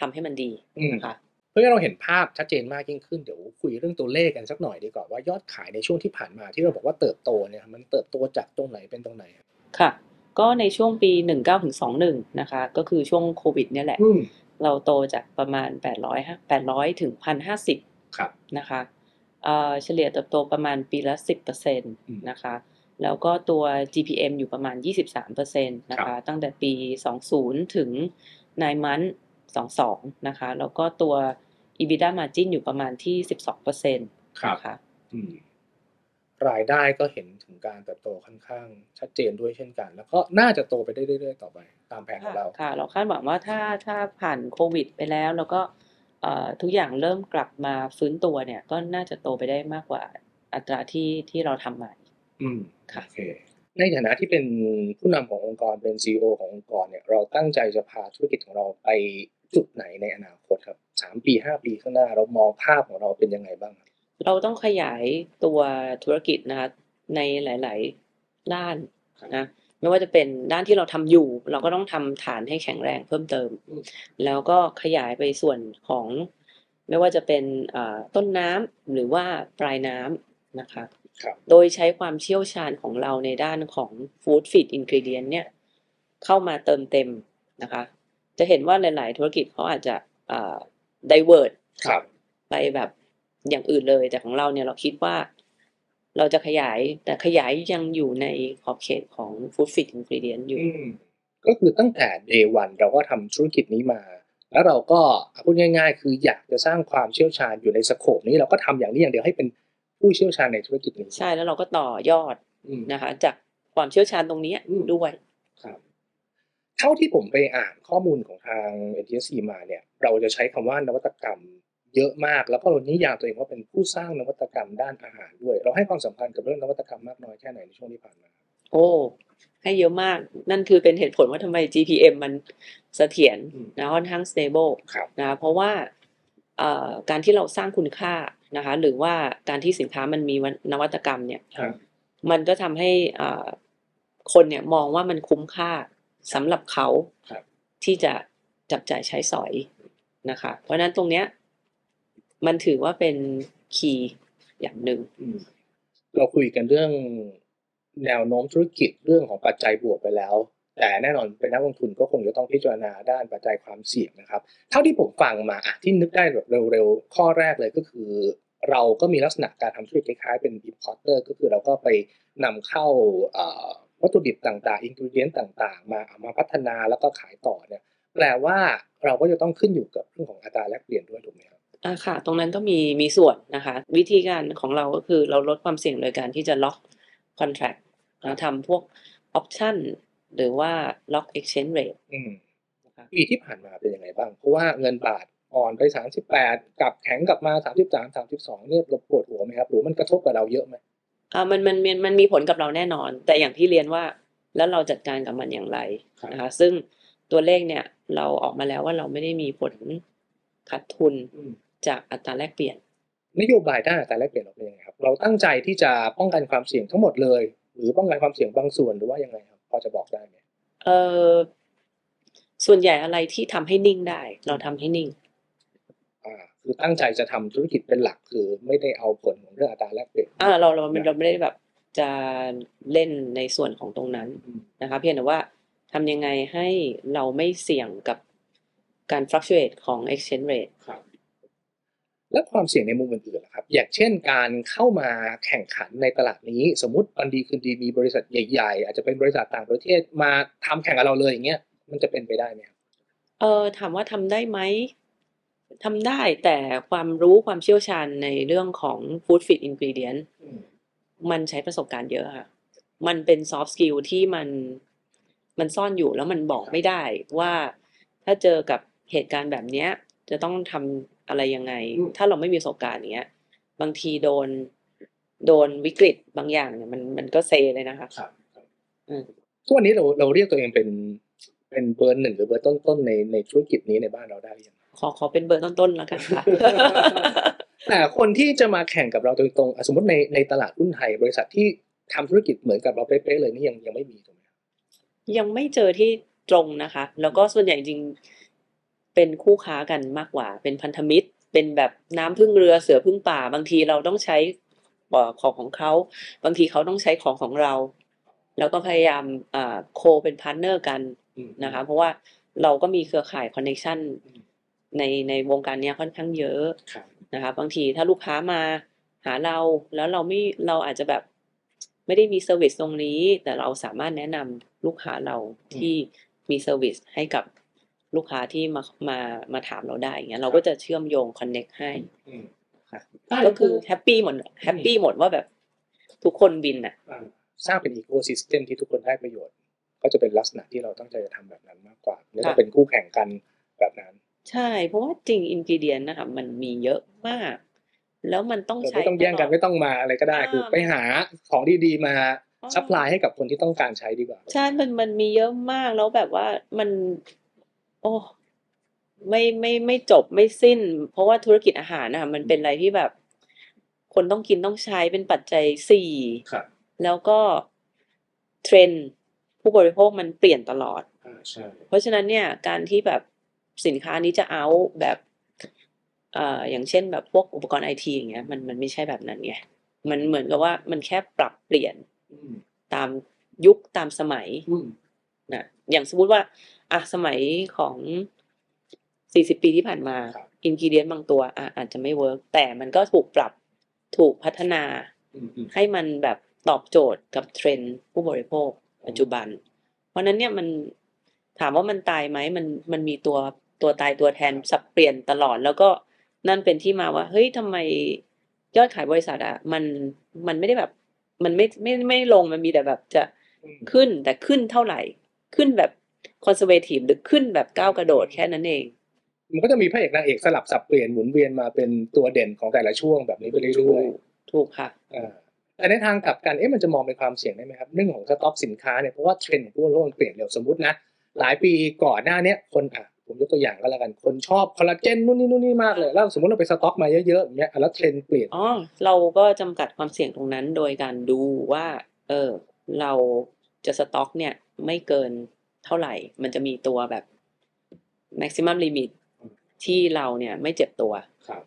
ทำให้มันดีอืมนะคะเพื่อให้เราเห็นภาพชัดเจนมากยิ่งขึ้นเดี๋ยวคุยเรื่องตัวเลขกันสักหน่อยดีกว่าว่ายอดขายในช่วงที่ผ่านมาที่เราบอกว่าเติบโตเนี่ยมันเติบโตจากตรงไหนเป็นตรงไหนครับค่ะ ก็ในช่วงปีหนึ่งเก้าถึงสองหนึ่งนะคะ ก็คือช่วงโควิดเนี่ยแหละอืมเราโตจากประมาณแปดร้อยแปดร้อยถึงพันห้าสิบครับนะคะเอ่อเฉลี่ยเติบโตประมาณปีละสิบเปอร์เซ็นตอืมนะคะ แล้วก็ตัว GPM อยู่ประมาณ 23%นะครัคะบตั้งแต่ปี 20 ถึง9มัน22 นะคะ แล้วก็ตัว EBITDA margin อยู่ประมาณที่ 12%นะคะอืม รายได้ก็เห็นถึงการเติบโตค่อนข้างชัดเจนด้วยเช่นกัน แล้วก็น่าจะโตไปได้เรื่อยๆต่อไป ตามแผนของเราค่ะ เราคาดหวังว่าถ้าถ้าผ่านโควิด ไปแล้ว แล้วก็เอ่อทุกอย่างเริ่มกลับมาฟื้นตัวเนี่ย ก็น่าจะโตไปได้มากกว่าอัตราที่ที่เราทำมาอืมค่ะโอเคในฐานะที่เป็นผู้นำขององค์กรเป็นซีอขององค์กรเนี่ยเราตั้งใจจะพาธุรกิจของเราไปจุดไหนในอนาคตครับสามปีห้าปีข้างหน้า เรามองภาพของเราเป็นยังไงบ้างครับ เราต้องขยายตัวธุรกิจนะคะในหลาย ๆ ด้านนะไม่ว่าจะเป็นด้านที่เราทำอยู่ เราก็ต้องทำฐานให้แข็งแรงเพิ่มเติมอืมแล้วก็ขยายไปส่วนของ ไม่ว่าจะเป็นเอ่อต้นน้ำหรือว่าปลายน้ำนะคะครับโดยใช้ความเชี่ยวชาญของเราในด้านของ Food Feed Ingredient เนี่ยเข้ามาเติมเต็มนะคะ จะเห็นว่าหลาย ๆ ธุรกิจเขาอาจจะเอ่อ divert ครับไปแบบ อย่างอื่นเลย แต่ของเราเนี่ยเราคิดว่า เราจะขยายแต่ขยายยังอยู่ในขอบเขตของ Food Fit Ingredient อยู่อืมก็คือตั้งแต่ day one เราก็ทำธุรกิจนี้มา แล้วเราก็พูดง่าย ๆ คืออยากจะสร้างความเชี่ยวชาญอยู่ในสโคปนี้เราก็ทำอย่างนี้อย่างเดียวให้เป็นผู้เชี่ยวชาญในธุรกิจนี้ใช่แล้วเราก็ต่อยอดอืมนะคะ จากความเชี่ยวชาญตรงนี้อืมด้วยครับเท่าที่ผมไปอ่านข้อมูลของทาง NTSC มาเนี่ย เราจะใช้คำว่านวัตกรรม เยอะมาก แล้วก็เรานิยามตัวเองว่าเป็นผู้สร้างนวัตกรรมด้านอาหารด้วย เราให้ความสำคัญกับเรื่องนวัตกรรมมากน้อยแค่ไหนในช่วงที่ผ่านมา โอ้ให้เยอะมากนั่นคือเป็นเหตุผลว่าทำไม GPM มันเสถียรอืมนะค่อนข้าง stable ครับนะเพราะว่าเอ่อการที่เราสร้างคุณค่านะคะหรือว่าการที่สินค้ามันมีนวัตกรรมเนี่ยครับมันก็ทำให้อ่าคนเนี่ยมองว่ามันคุ้มค่าสำหรับเขาครับที่จะจับจ่ายใช้สอยนะคะ เพราะฉะนั้นตรงเนี้ย มันถือว่าเป็นคีย์อย่างหนึ่งเราคุยกันเรื่องแนวโน้มธุรกิจเรื่องของปัจจัยบวกไปแล้ว แต่แน่นอนเป็นนักลงทุนก็คงจะต้องพิจารณาด้านปัจจัยความเสี่ยงนะครับ เท่าที่ผมฟังมาอะที่นึกได้แบบเร็วๆ ข้อแรกเลยก็คือ เราก็มีลักษณะการทำธุรกิจคล้ายๆเป็น importer ก็คือเราก็ไปนำเข้าวัตถุดิบต่างๆ อินกิเดียนต่างๆ มาเอามาพัฒนาแล้วก็ขายต่อเนี่ยแปลว่าเราก็จะต้องขึ้นอยู่กับเรื่องของอัตราแลกเปลี่ยนด้วยถูกไหมครับ อ่าค่ะ ตรงนั้นก็มีมีส่วนนะคะ วิธีการของเราก็คือเราลดความเสี่ยงโดยการที่จะล็อกคอนแท c t นะทำพวกออปชั่นหรือว่าล็อก exchange rate อืมนะคะปีที่ผ่านมาเป็นยังไงบ้าง เพราะว่าเงินบาทอ่อนไป 38 กลับแข็งกลับมา 33 32 เนี่ยเราปวดหัวไหมครับ หรือมันกระทบกับเราเยอะไหมอ่ามันมันมันมันมีผลกับเราแน่นอน แต่อย่างที่เรียนว่าแล้วเราจัดการกับมันอย่างไรนะคะ ซึ่งตัวเลขเนี่ยเราออกมาแล้วว่าเราไม่ได้มีผลขาดทุน จากอัตราแลกเปลี่ยน นโยบายด้านอัตราแลกเปลี่ยนเราเป็นยังไงครับ เราตั้งใจที่จะป้องกันความเสี่ยงทั้งหมดเลย หรือป้องกันความเสี่ยงบางส่วนหรือว่ายังไงครับ พอจะบอกได้ไหมเออส่วนใหญ่อะไรที่ทำให้นิ่งได้ เราทำให้นิ่ง อ่า คือตั้งใจจะทำธุรกิจเป็นหลักคือไม่ได้เอาผลของเรื่องอัตราแลกเปลี่ยนอ่าเราเราเราไม่ได้แบบจะเล่นในส่วนของตรงนั้นอืมนะคะเพียงแต่ว่าทำยังไงให้เราไม่เสี่ยงกับการ fluctuate ของ exchange rate ครับ และความเสี่ยงในมุมอื่นๆล่ะครับ อย่างเช่นการเข้ามาแข่งขันในตลาดนี้ สมมติวันดีคืนดีมีบริษัทใหญ่ ๆ อาจจะเป็นบริษัทต่างประเทศมาทำแข่งกับเราเลยอย่างเงี้ยมันจะเป็นไปได้ไหมครับเออถามว่าทำได้ไหมทำได้แต่ความรู้ความเชี่ยวชาญในเรื่องของ food fit ingredient มันใช้ประสบการณ์เยอะค่ะมันเป็น soft skill ที่มันมันซ่อนอยู่แล้วมันบอกไม่ได้ว่าถ้าเจอกับเหตุการณ์แบบเนี้ยจะต้องทำ อะไรยังไงอืมถ้าเราไม่มีประสบการณ์อย่างเงี้ย บางทีโดนโดนวิกฤตบางอย่างเนี่ยมันมันก็เซเลยนะคะครับอืมทุกวันนี้เราเราเรียกตัวเองเป็นเป็นเบอร์หนึ่งหรือเบอร์ต้นๆในในธุรกิจนี้ในบ้านเราได้หรือยังขอขอเป็นเบอร์ต้นๆแล้วกันค่ะแต่คนที่จะมาแข่งกับเราโดยตรงอะสมมติในในตลาดหุ้นไทย บริษัทที่ทำธุรกิจเหมือนกับเราเป๊ะๆเลยนี่ยังยังไม่มีถูกไหมครับยังไม่เจอที่ตรงนะคะ แล้วก็ส่วนใหญ่จริง เป็นคู่ค้ากันมากกว่า เป็นพันธมิตร เป็นแบบน้ำพึ่งเรือเสือพึ่งป่า บางทีเราต้องใช้เอ่อของของเขา บางทีเขาต้องใช้ของของเรา แล้วก็พยายามอ่า co เป็น partner กันนะคะ เพราะว่าเราก็มีเครือข่ายคอนเน t ชันในในวงการเนี้ยค่อนข้างเยอะครับนะคะ บางทีถ้าลูกค้ามาหาเราแล้วเราไม่เราอาจจะแบบไม่ได้มี service ตรงนี้ แต่เราสามารถแนะนำลูกค้าเราที่มี service ให้กับ ลูกค้าที่มามามาถามเราได้อย่างเงี้ยเราก็จะเชื่อมโยง connect ให้อืมก็คือ happy หมด happy หมดว่าแบบทุกคน win อะอ่าสร้างเป็น ecosystem ที่ทุกคนได้ประโยชน์ ก็จะเป็นลักษณะที่เราตั้งใจจะทำแบบนั้นมากกว่าไม่ต้องเป็นคู่แข่งกันแบบนั้น ใช่ เพราะว่าจริง ingredient นะคะมันมีเยอะมาก แล้วมันต้องเราใช้ไม่ต้องแย่งกันตลดไม่ต้องมาอะไรก็ได้อ่าคือไปหาของดีๆมาอ่า supply ให้กับคนที่ต้องการใช้ดีกว่า ใช่ มันมันมีเยอะมากแล้วแบบว่ามัน โอ้ไม่ไม่ไม่จบไม่สิ้น เพราะว่าธุรกิจอาหารนะคะมันเป็นอะไรที่แบบ คนต้องกินต้องใช้เป็นปัจจัยสี่ครับแล้วก็เทรนด์ผู้บริโภคมันเปลี่ยนตลอด อ่าใช่ เพราะฉะนั้นเนี่ยการที่แบบสินค้านี้จะเอาแบบเอ่ออย่างเช่นแบบพวกอุปกรณ์ไอทีอย่างเงี้ยมันมันไม่ใช่แบบนั้นไงมันเหมือนกับว่ามันแค่ปรับเปลี่ยนอืมตามยุคตามสมัย อืมนะอย่างสมมุติว่า อะสมัยของสี่สิบปีที่ผ่านมาครับ ingredient บางตัวอะอาจจะไม่ work แต่มันก็ถูกปรับถูกพัฒนาอืมอืมให้มันแบบตอบโจทย์กับเทรนด์ผู้บริโภค ปัจจุบัน เพราะฉะนั้นเนี่ยมันถามว่ามันตายไหมมันมันมีตัวตัวตายตัวแทนสับเปลี่ยนตลอด แล้วก็นั่นเป็นที่มาว่า เฮ้ยทำไมยอดขายบริษัทอะมันมันไม่ได้แบบ มันไม่ไม่ไม่ลงมันมีแต่แบบจะอืมขึ้นแต่ขึ้นเท่าไหร่ ขึ้นแบบ conservative หรือขึ้นแบบก้าวกระโดดแค่นั้นเอง มันก็จะมีพระเอกนางเอกสลับสับเปลี่ยนหมุนเวียนมาเป็นตัวเด่นของแต่ละช่วงแบบนี้ไปเรื่อยถูกค่ะๆอ่าแต่ในทางกลับกันเอ๊ะมันจะมองเป็นความเสี่ยงได้ไหมครับเรื่องของสต็อกสินค้าเนี่ยเพราะว่าเทรนด์ของผู้บริโภคมันเปลี่ยนเร็วสมมตินะหลายปีก่อนหน้าเนี้ยคนอะผมยกตัวอย่างก็แล้วกันคนชอบคอลลาเจนนู่นนี่นู่นนี่มากเลย แล้วสมมติเราไปสต็อกมาเยอะๆอย่างเงี้ยอะแล้วเทรนด์เปลี่ยนอ๋อเราก็จำกัดความเสี่ยงตรงนั้นโดยการดูว่า เออเราจะสต็อกเนี่ยไม่เกิน เท่าไหร่ มันจะมีตัวแบบ maximum limit ที่เราเนี่ยไม่เจ็บตัวครับ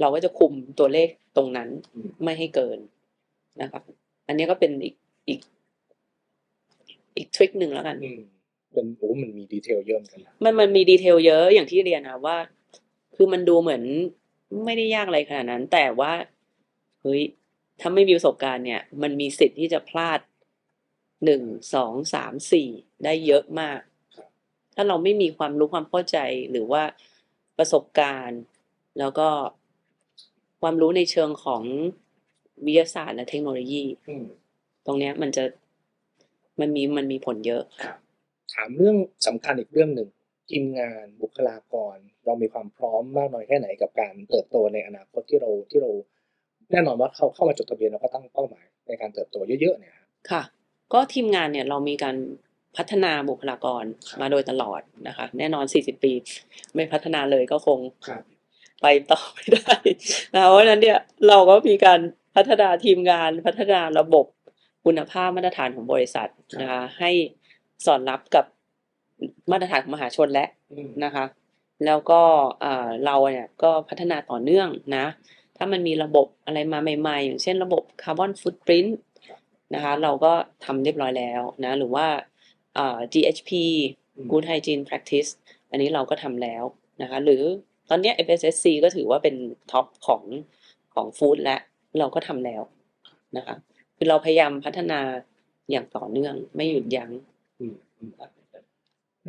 เราก็จะคุมตัวเลขตรงนั้นอืมไม่ให้เกินนะครับ อันนี้ก็เป็นอีกอีก อีกทริคหนึ่งแล้วกันอืมเป็นโอ้มันมีดีเทลเยอะเหมือนกันนะมันมันมีดีเทลเยอะอย่างที่เรียนนะว่า คือมันดูเหมือนไม่ได้ยากอะไรขนาดนั้น แต่ว่าเฮ้ยถ้าไม่มีประสบการณ์เนี่ย มันมีสิทธิ์ที่จะพลาดหนึ่งสองสามสี่ ได้เยอะมาก ถ้าเราไม่มีความรู้ความเข้าใจหรือว่าประสบการณ์ แล้วก็ความรู้ในเชิงของวิทยาศาสตร์และเทคโนโลยีอืมตรงเนี้ยมันจะมันมีมันมีผลเยอะถามเรื่องสำคัญอีกเรื่องหนึ่งทีมงานบุคลากร เรามีความพร้อมมากน้อยแค่ไหนกับการเติบโตในอนาคตที่เราที่เราแน่นอนว่าเขาเข้ามาจดทะเบียนเราก็ตั้งเป้าหมายในการเติบโตเยอะๆเนี่ยครับค่ะ ก็ทีมงานเนี่ยเรามีการ พัฒนาบุคลากรครับมาโดยตลอดนะคะ แน่นอน 40 ปี ไม่พัฒนาเลยก็คงครับไปต่อไม่ได้นะเพราะฉะนั้นเนี่ยเราก็มีการพัฒนาทีมงานพัฒนาระบบคุณภาพมาตรฐานของบริษัทนะคะให้สอดรับกับมาตรฐานของมหาชนและอืมนะคะ แล้วก็เอ่อเราเนี่ยก็พัฒนาต่อเนื่องนะ ถ้ามันมีระบบอะไรมาใหม่ๆ อย่างเช่นระบบ carbon footprint นะคะ เราก็ทำเรียบร้อยแล้วนะ หรือว่าเอ่อ GHP Good Hygiene Practice อันนี้เราก็ทำแล้วนะคะหรือตอนเนี้ย FSSC ก็ถือว่าเป็น top ของของ food และเราก็ทำแล้วนะคะคือเราพยายามพัฒนาอย่างต่อเนื่องไม่หยุดยั้งอืมอืม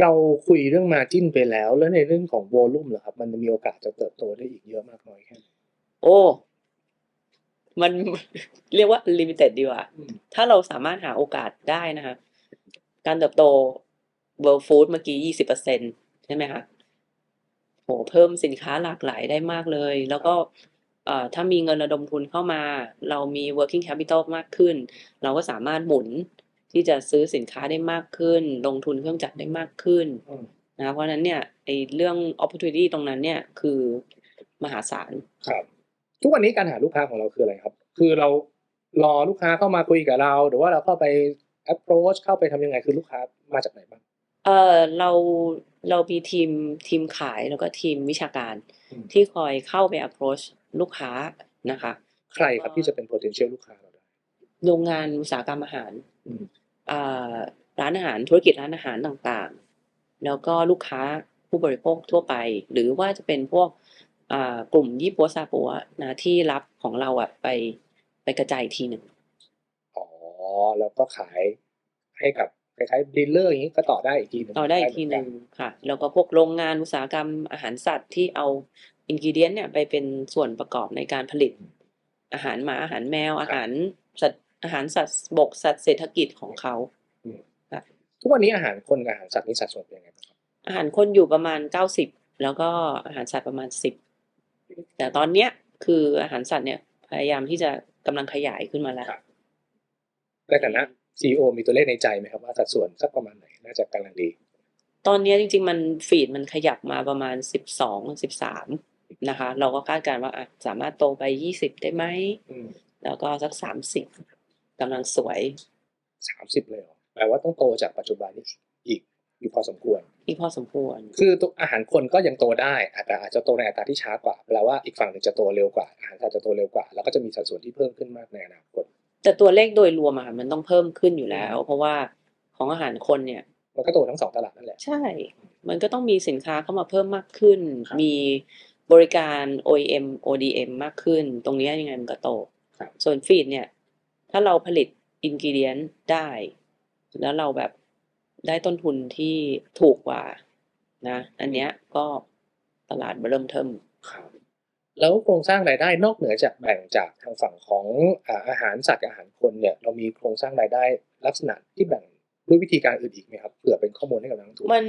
เราคุยเรื่องมาจิ้นไปแล้ว แล้วในเรื่องของโวลุ่มเหรอครับ มันจะมีโอกาสจะเติบโตได้อีกเยอะมากน้อยแค่ไหนโอ้ มันเรียกว่า limited ดีกว่าอืมถ้าเราสามารถหาโอกาสได้นะคะ การเติบโต world food เมื่อกี้ยี่สิบเปอร์เซ็นใช่ไหมคะโหเพิ่มสินค้าหลากหลายได้มากเลย แล้วก็ถ้ามีเงินระดมทุนเข้ามา เรามี working capital มากขึ้น เราก็สามารถหมุนที่จะซื้อสินค้าได้มากขึ้น ลงทุนเครื่องจักรได้มากขึ้นนะเพราะฉะนั้นเนี่ยไอเรื่อง opportunity ตรงนั้นเนี่ยคือมหาศาลครับ ทุกวันนี้การหาลูกค้าของเราคืออะไรครับ คือเรารอลูกค้าเข้ามาคุยกับเรา หรือว่าเราเข้าไป approach เข้าไปทำยังไงคือลูกค้ามาจากไหนบ้างเออเราเรามีทีมทีมขายแล้วก็ทีมวิชาการอืมที่คอยเข้าไป approach ลูกค้านะคะ ใครครับที่จะเป็น potential ลูกค้าเราได้โรงงานอุตสาหกรรมอาหารอืมอ่าร้านอาหารธุรกิจร้านอาหารต่างๆ แล้วก็ลูกค้าผู้บริโภคทั่วไป หรือว่าจะเป็นพวกอ่ากลุ่มยี่ปั๊วซาปั๊วนะที่รับของเราอะไปไปกระจายอีกทีหนึ่งอ๋อ แล้วก็ขายให้กับคล้ายๆ dealer อย่างนี้ก็ต่อได้อีกทีหนึงต่อได้อีกทีหนึ่งค่ะ แล้วก็พวกโรงงานอุตสาหกรรมอาหารสัตว์ที่เอาอินกิเดียนเนี่ยไปเป็นส่วนประกอบในการผลิต อาหารหมาอาหารแมวอาหารสัตว์อาหารสัตว์บกสัตว์เศรษฐกิจของเขาทุกวันนี้อาหารคนกับอาหารสัตว์นี่สัดส่วนเป็นยังไงบ้างครับอาหารคนอยู่ประมาณเก้าสิบแล้วก็อาหารสัตว์ประมาณสิบแต่ตอนเนี้ยคืออาหารสัตว์เนี่ยพยายามที่จะกำลังขยายขึ้นมาแล้ว ในฐานะ CEO มีตัวเลขในใจไหมครับว่าสัดส่วนสักประมาณไหนน่าจะกำลังดี ตอนเนี้ยจริง ๆ มันฟีดมันขยับมาประมาณสิบสองสิบสามนะคะ เราก็คาดการณ์ว่าอะสามารถโตไปยี่สิบได้ไหมอืมแล้วก็สักสามสิบกำลังสวยสามสิบเลยเหรอแปลว่าต้องโตจากปัจจุบันนี้อีกอยู่พอสมควร อีกพอสมควร คือตัวอาหารคนก็ยังโตได้อาจจะอาจจะโตในอัตราที่ช้ากว่าแปลว่าอีกฝั่งหนึ่งจะโตเร็วกว่าอาหารสัตว์จะโตเร็วกว่า แล้วก็จะมีสัดส่วนที่เพิ่มขึ้นมากในอนาคต แต่ตัวเลขโดยรวมอะค่ะมันต้องเพิ่มขึ้นอยู่แล้ว เพราะว่าของอาหารคนเนี่ย มันก็โตทั้งสองตลาดนั่นแหละ ใช่ มันก็ต้องมีสินค้าเข้ามาเพิ่มมากขึ้นครับมีบริการ OEM ODM มากขึ้น ตรงเนี้ยยังไงมันก็โตครับส่วนฟีดเนี่ย ถ้าเราผลิตอินกิเดียนได้ แล้วเราแบบได้ต้นทุนที่ถูกกว่านะ อันเนี้ยก็ตลาดเริ่มเทิมครับ แล้วโครงสร้างรายได้นอกเหนือจากแบ่งจากทางฝั่งของอาอาหารสัตว์กับอาหารคนเนี่ยเรามีโครงสร้างรายได้ลักษณะที่แบ่งด้วยวิธีการอื่นอีกไหมครับเผื่อเป็นข้อมูลให้กับนักลงทุนมัน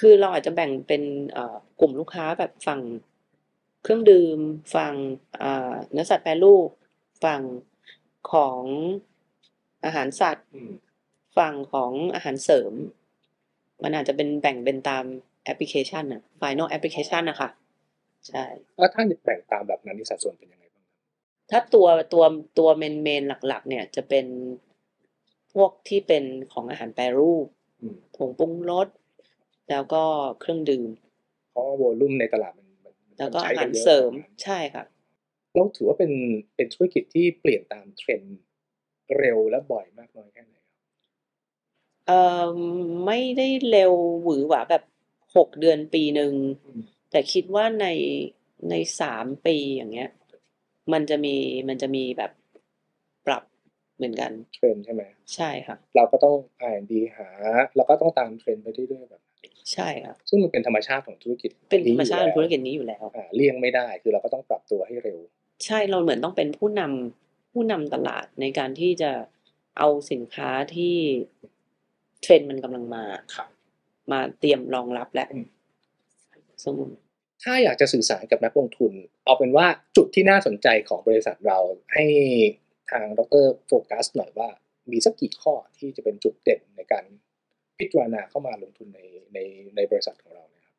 คือเราอาจจะแบ่งเป็นเอ่อกลุ่มลูกค้าแบบฝั่งเครื่องดื่มฝั่งเอ่อเนื้อสัตว์แปรรูปฝั่งของอาหารสัตว์อืมฝั่งของอาหารเสริม มันอาจจะเป็นแบ่งเป็นตามแอปพลิเคชันอะ Final Application นะคะ ใช่แล้วถ้าแบ่งตามแบบนั้นนี่สัดส่วนเป็นยังไงบ้างครับถ้าตัวตัวตัวเมนเมนหลัก ๆ เนี่ยจะเป็นพวกที่เป็นของอาหารแปรรูปอืมผงปรุงรสแล้วก็เครื่องดื่มเพราะว่าโวลุ่มในตลาดมันมันมันแล้วก็ใช้อาหารนยอะเสริมประาณใช่ค่ะเราถือว่าเป็นเป็นธุรกิจที่เปลี่ยนตามเทรนด์เร็วและบ่อยมากน้อยแค่ไหนครับเอ่อไม่ได้เร็วหวือหวาแบบหกเดือนปีหนึ่งอืม แต่คิดว่าในในสามปีอย่างเงี้ย มันจะมีมันจะมีแบบปรับเหมือนกัน เทรนด์ใช่ไหมใช่ค่ะ เราก็ต้อง R&D หา แล้วก็ต้องตามเทรนด์ไปเรื่อยๆแบบนั้นใช่ค่ะ ซึ่งมันเป็นธรรมชาติของธุรกิจเป็นธรรมชาติของธุรกิจจนี้อยู่แล้วอ่าเลี่ยงไม่ได้คือเราก็ต้องปรับตัวให้เร็ว ใช่เราเหมือนต้องเป็นผู้นำผู้นำตลาดในการที่จะเอาสินค้าที่เทรนด์มันกำลังมาครับมาเตรียมรองรับและอืมสมมุติ ถ้าอยากจะสื่อสารกับนักลงทุน เอาเป็นว่าจุดที่น่าสนใจของบริษัทเราให้ทางดรโฟกัสหน่อยว่า มีสักกี่ข้อที่จะเป็นจุดเด่นในการพิจารณาเข้ามาลงทุนในในในบริษัทของเรานะครับ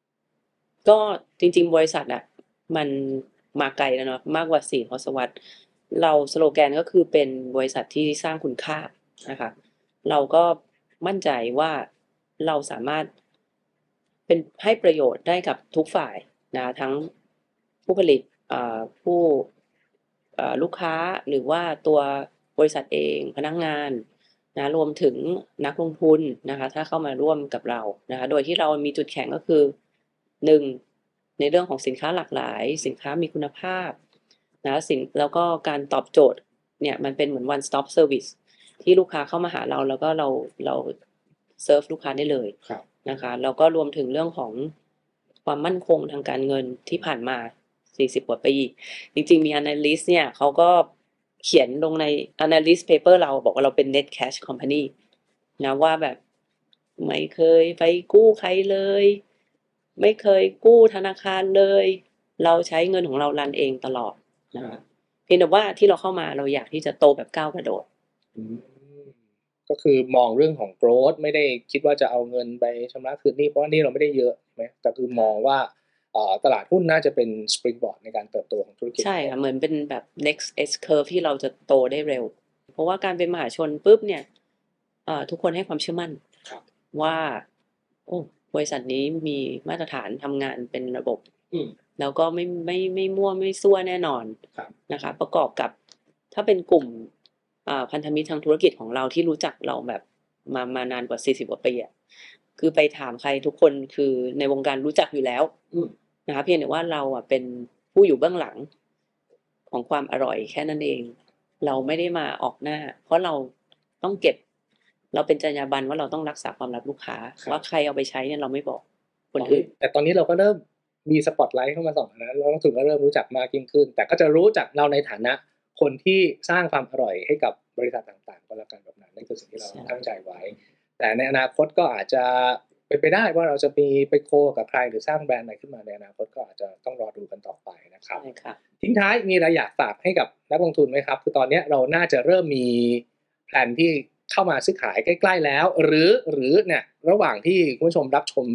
ก็จริง ๆ บริษัทอะมันมาไกลแล้วเนาะมากกว่าสี่ทศวรรษเราสโลแกนก็คือเป็นบริษัทที่สร้างคุณค่านะคะเราก็มั่นใจว่าเราสามารถ เป็นให้ประโยชน์ได้กับทุกฝ่ายนะทั้งผู้ผลิตผู้ลูกค้าหรือว่าตัวบริษัทเองพนักงานนะรวมถึงนักลงทุนนะคะถ้าเข้ามาร่วมกับเรานะคะโดยที่เรามีจุดแข็งก็คือหนึ่งในเรื่องของสินค้าหลากหลาย สินค้ามีคุณภาพนะสินแล้วก็การตอบโจทย์เนี่ยมันเป็นเหมือน one stop service ที่ลูกค้าเข้ามาหาเราแล้วก็เราเราเซิร์ฟลูกค้าได้เลย นะคะแล้วก็รวมถึงเรื่องของความมั่นคงทางการเงินที่ผ่านมา 40 กว่าปี จริง ๆ มี analyst เนี่ยเขาก็เขียนลงใน analyst paper เราบอกว่าเราเป็น net cash company นะว่าแบบไม่เคยไปกู้ใครเลย ไม่เคยกู้ธนาคารเลย เราใช้เงินของเรารันเองตลอดนะคะเพียงแต่ว่าที่เราเข้ามาเราอยากที่จะโตแบบก้าวกระโดดอืม ก็คือมองเรื่องของ growth ไม่ได้คิดว่าจะเอาเงินไปชำระคืนหนี้เพราะว่าหนี่เราไม่ได้เยอะใช่ไหมแต่คือมองว่าเอ่อตลาดหุ้นน่าจะเป็น springboard ในการเติบโตของธุรกิจใช่ค่ะเหมือนเป็นแบบ next S curve ที่เราจะโตได้เร็ว เพราะว่าการเป็นมหาชนปุ๊บเนี่ยเอ่อทุกคนให้ความเชื่อมั่นครับว่า โอ้บริษัทนี้มีมาตรฐานทำงานเป็นระบบอืมแล้วก็ไม่ไม่ไม่มั่วไม่ซั่วแน่นอนครับนะคะ ประกอบกับถ้าเป็นกลุ่มอ่า พันธมิตรทางธุรกิจของเราที่รู้จักเราแบบมามานานกว่า40กว่าปีอะคือไปถามใครทุกคนคือในวงการรู้จักอยู่แล้วอืมนะคะเพียงแต่ว่าเราอะเป็นผู้อยู่เบื้องหลังของความอร่อยแค่นั้นเอง เราไม่ได้มาออกหน้า เพราะเราต้องเก็บ เราเป็นจรรยาบรรณว่าเราต้องรักษาความลับลูกค้าครับว่าใครเอาไปใช้เนี่ยเราไม่บอกคนอื่นแต่ตอนนี้เราก็เริ่มมีสปอตไลท์เข้ามาส่องนะแล้วนักลงทุนก็เริ่มรู้จักมากยิ่งขึ้น แต่ก็จะรู้จักเราในฐานะ คนที่สร้างความอร่อยให้กับบริษัทต่างๆ ก็แล้วกันแบบนั้นนั่นคือสิ่งที่เราใช่ตั้งใจไว้ แต่ในอนาคตก็อาจจะเป็นไปได้ว่าเราจะมีไปโคกับใครหรือสร้างแบรนด์อะไรขึ้นมาในอนาคตก็อาจจะต้องรอดูกันต่อไปนะครับใช่ค่ะทิ้งท้ายมีอะไรอยากฝากให้กับนักลงทุนไหมครับ คือตอนเนี้ยเราน่าจะเริ่มมีแผนที่เข้ามาซื้อขายใกล้ ๆ แล้ว หรือหรือเนี่ยระหว่างที่คุณผู้ชมรับชม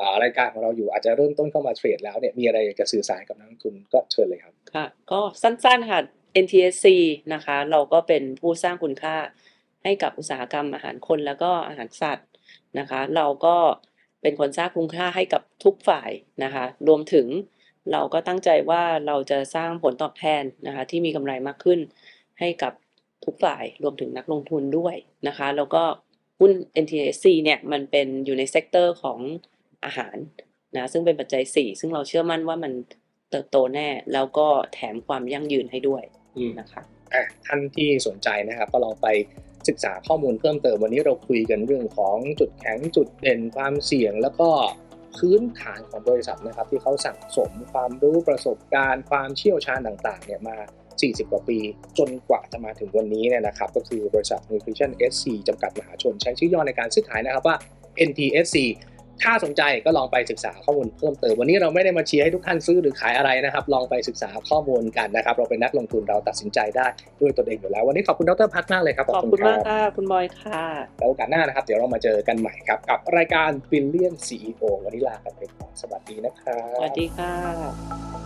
อ่ารายการของเราอยู่อาจจะเริ่มต้นเข้ามาเทรดแล้วเนี่ยมีอะไรอยากจะสื่อสารกับนักลงทุนก็เชิญเลยครับค่ะก็สั้นๆค่ะ NTSC นะคะ เราก็เป็นผู้สร้างคุณค่าให้กับอุตสาหกรรมอาหารคนแล้วก็อาหารสัตว์นะคะ เราก็เป็นคนสร้างคุณค่าให้กับทุกฝ่ายนะคะ รวมถึงเราก็ตั้งใจว่าเราจะสร้างผลตอบแทนนะคะ ที่มีกำไรมากขึ้นให้กับทุกฝ่ายรวมถึงนักลงทุนด้วยนะคะ แล้วก็หุ้น NTSC เนี่ยมันเป็นอยู่ใน sector ของอาหารนะซึ่งเป็นปัจจัย 4 ซึ่งเราเชื่อมั่นว่ามันเติบโตแน่ แล้วก็แถมความยั่งยืนให้ด้วย นะคะอะท่านที่สนใจนะครับก็ลองไปศึกษาข้อมูลเพิ่มเติมวันนี้เราคุยกันเรื่องของจุดแข็งจุดเด่นความเสี่ยง แล้วก็พื้นฐานของบริษัทนะครับที่เขาสั่งสมความรู้ประสบการณ์ ความเชี่ยวชาญต่างๆเนี่ยมา 40 กว่าปี จนกว่าจะมาถึงวันนี้เนี่ยนะครับ ก็คือบริษัท Nutrition SC จำกัดมหาชน ใช้ชื่อย่อในการซื้อขายนะครับว่า NTSC ถ้าสนใจก็ลองไปศึกษาข้อมูลเพิ่มเติมวันนี้เราไม่ได้มาเชียร์ให้ทุกท่านซื้อหรือขายอะไรนะครับ ลองไปศึกษาข้อมูลกันนะครับ เราเป็นนักลงทุนเราตัดสินใจได้ด้วยตนเองอยู่แล้ว วันนี้ขอบคุณดรพัฒน์มากเลยครับ ขอบคุณมากค่ะคุณบอยค่ะแล้วโอกาสหน้านะครับ เดี๋ยวเรามาเจอกันใหม่ครับ กับรายการ Billion CEO วันนี้ลากันไปก่อนสวัสดีนะครับสวัสดีค่ะ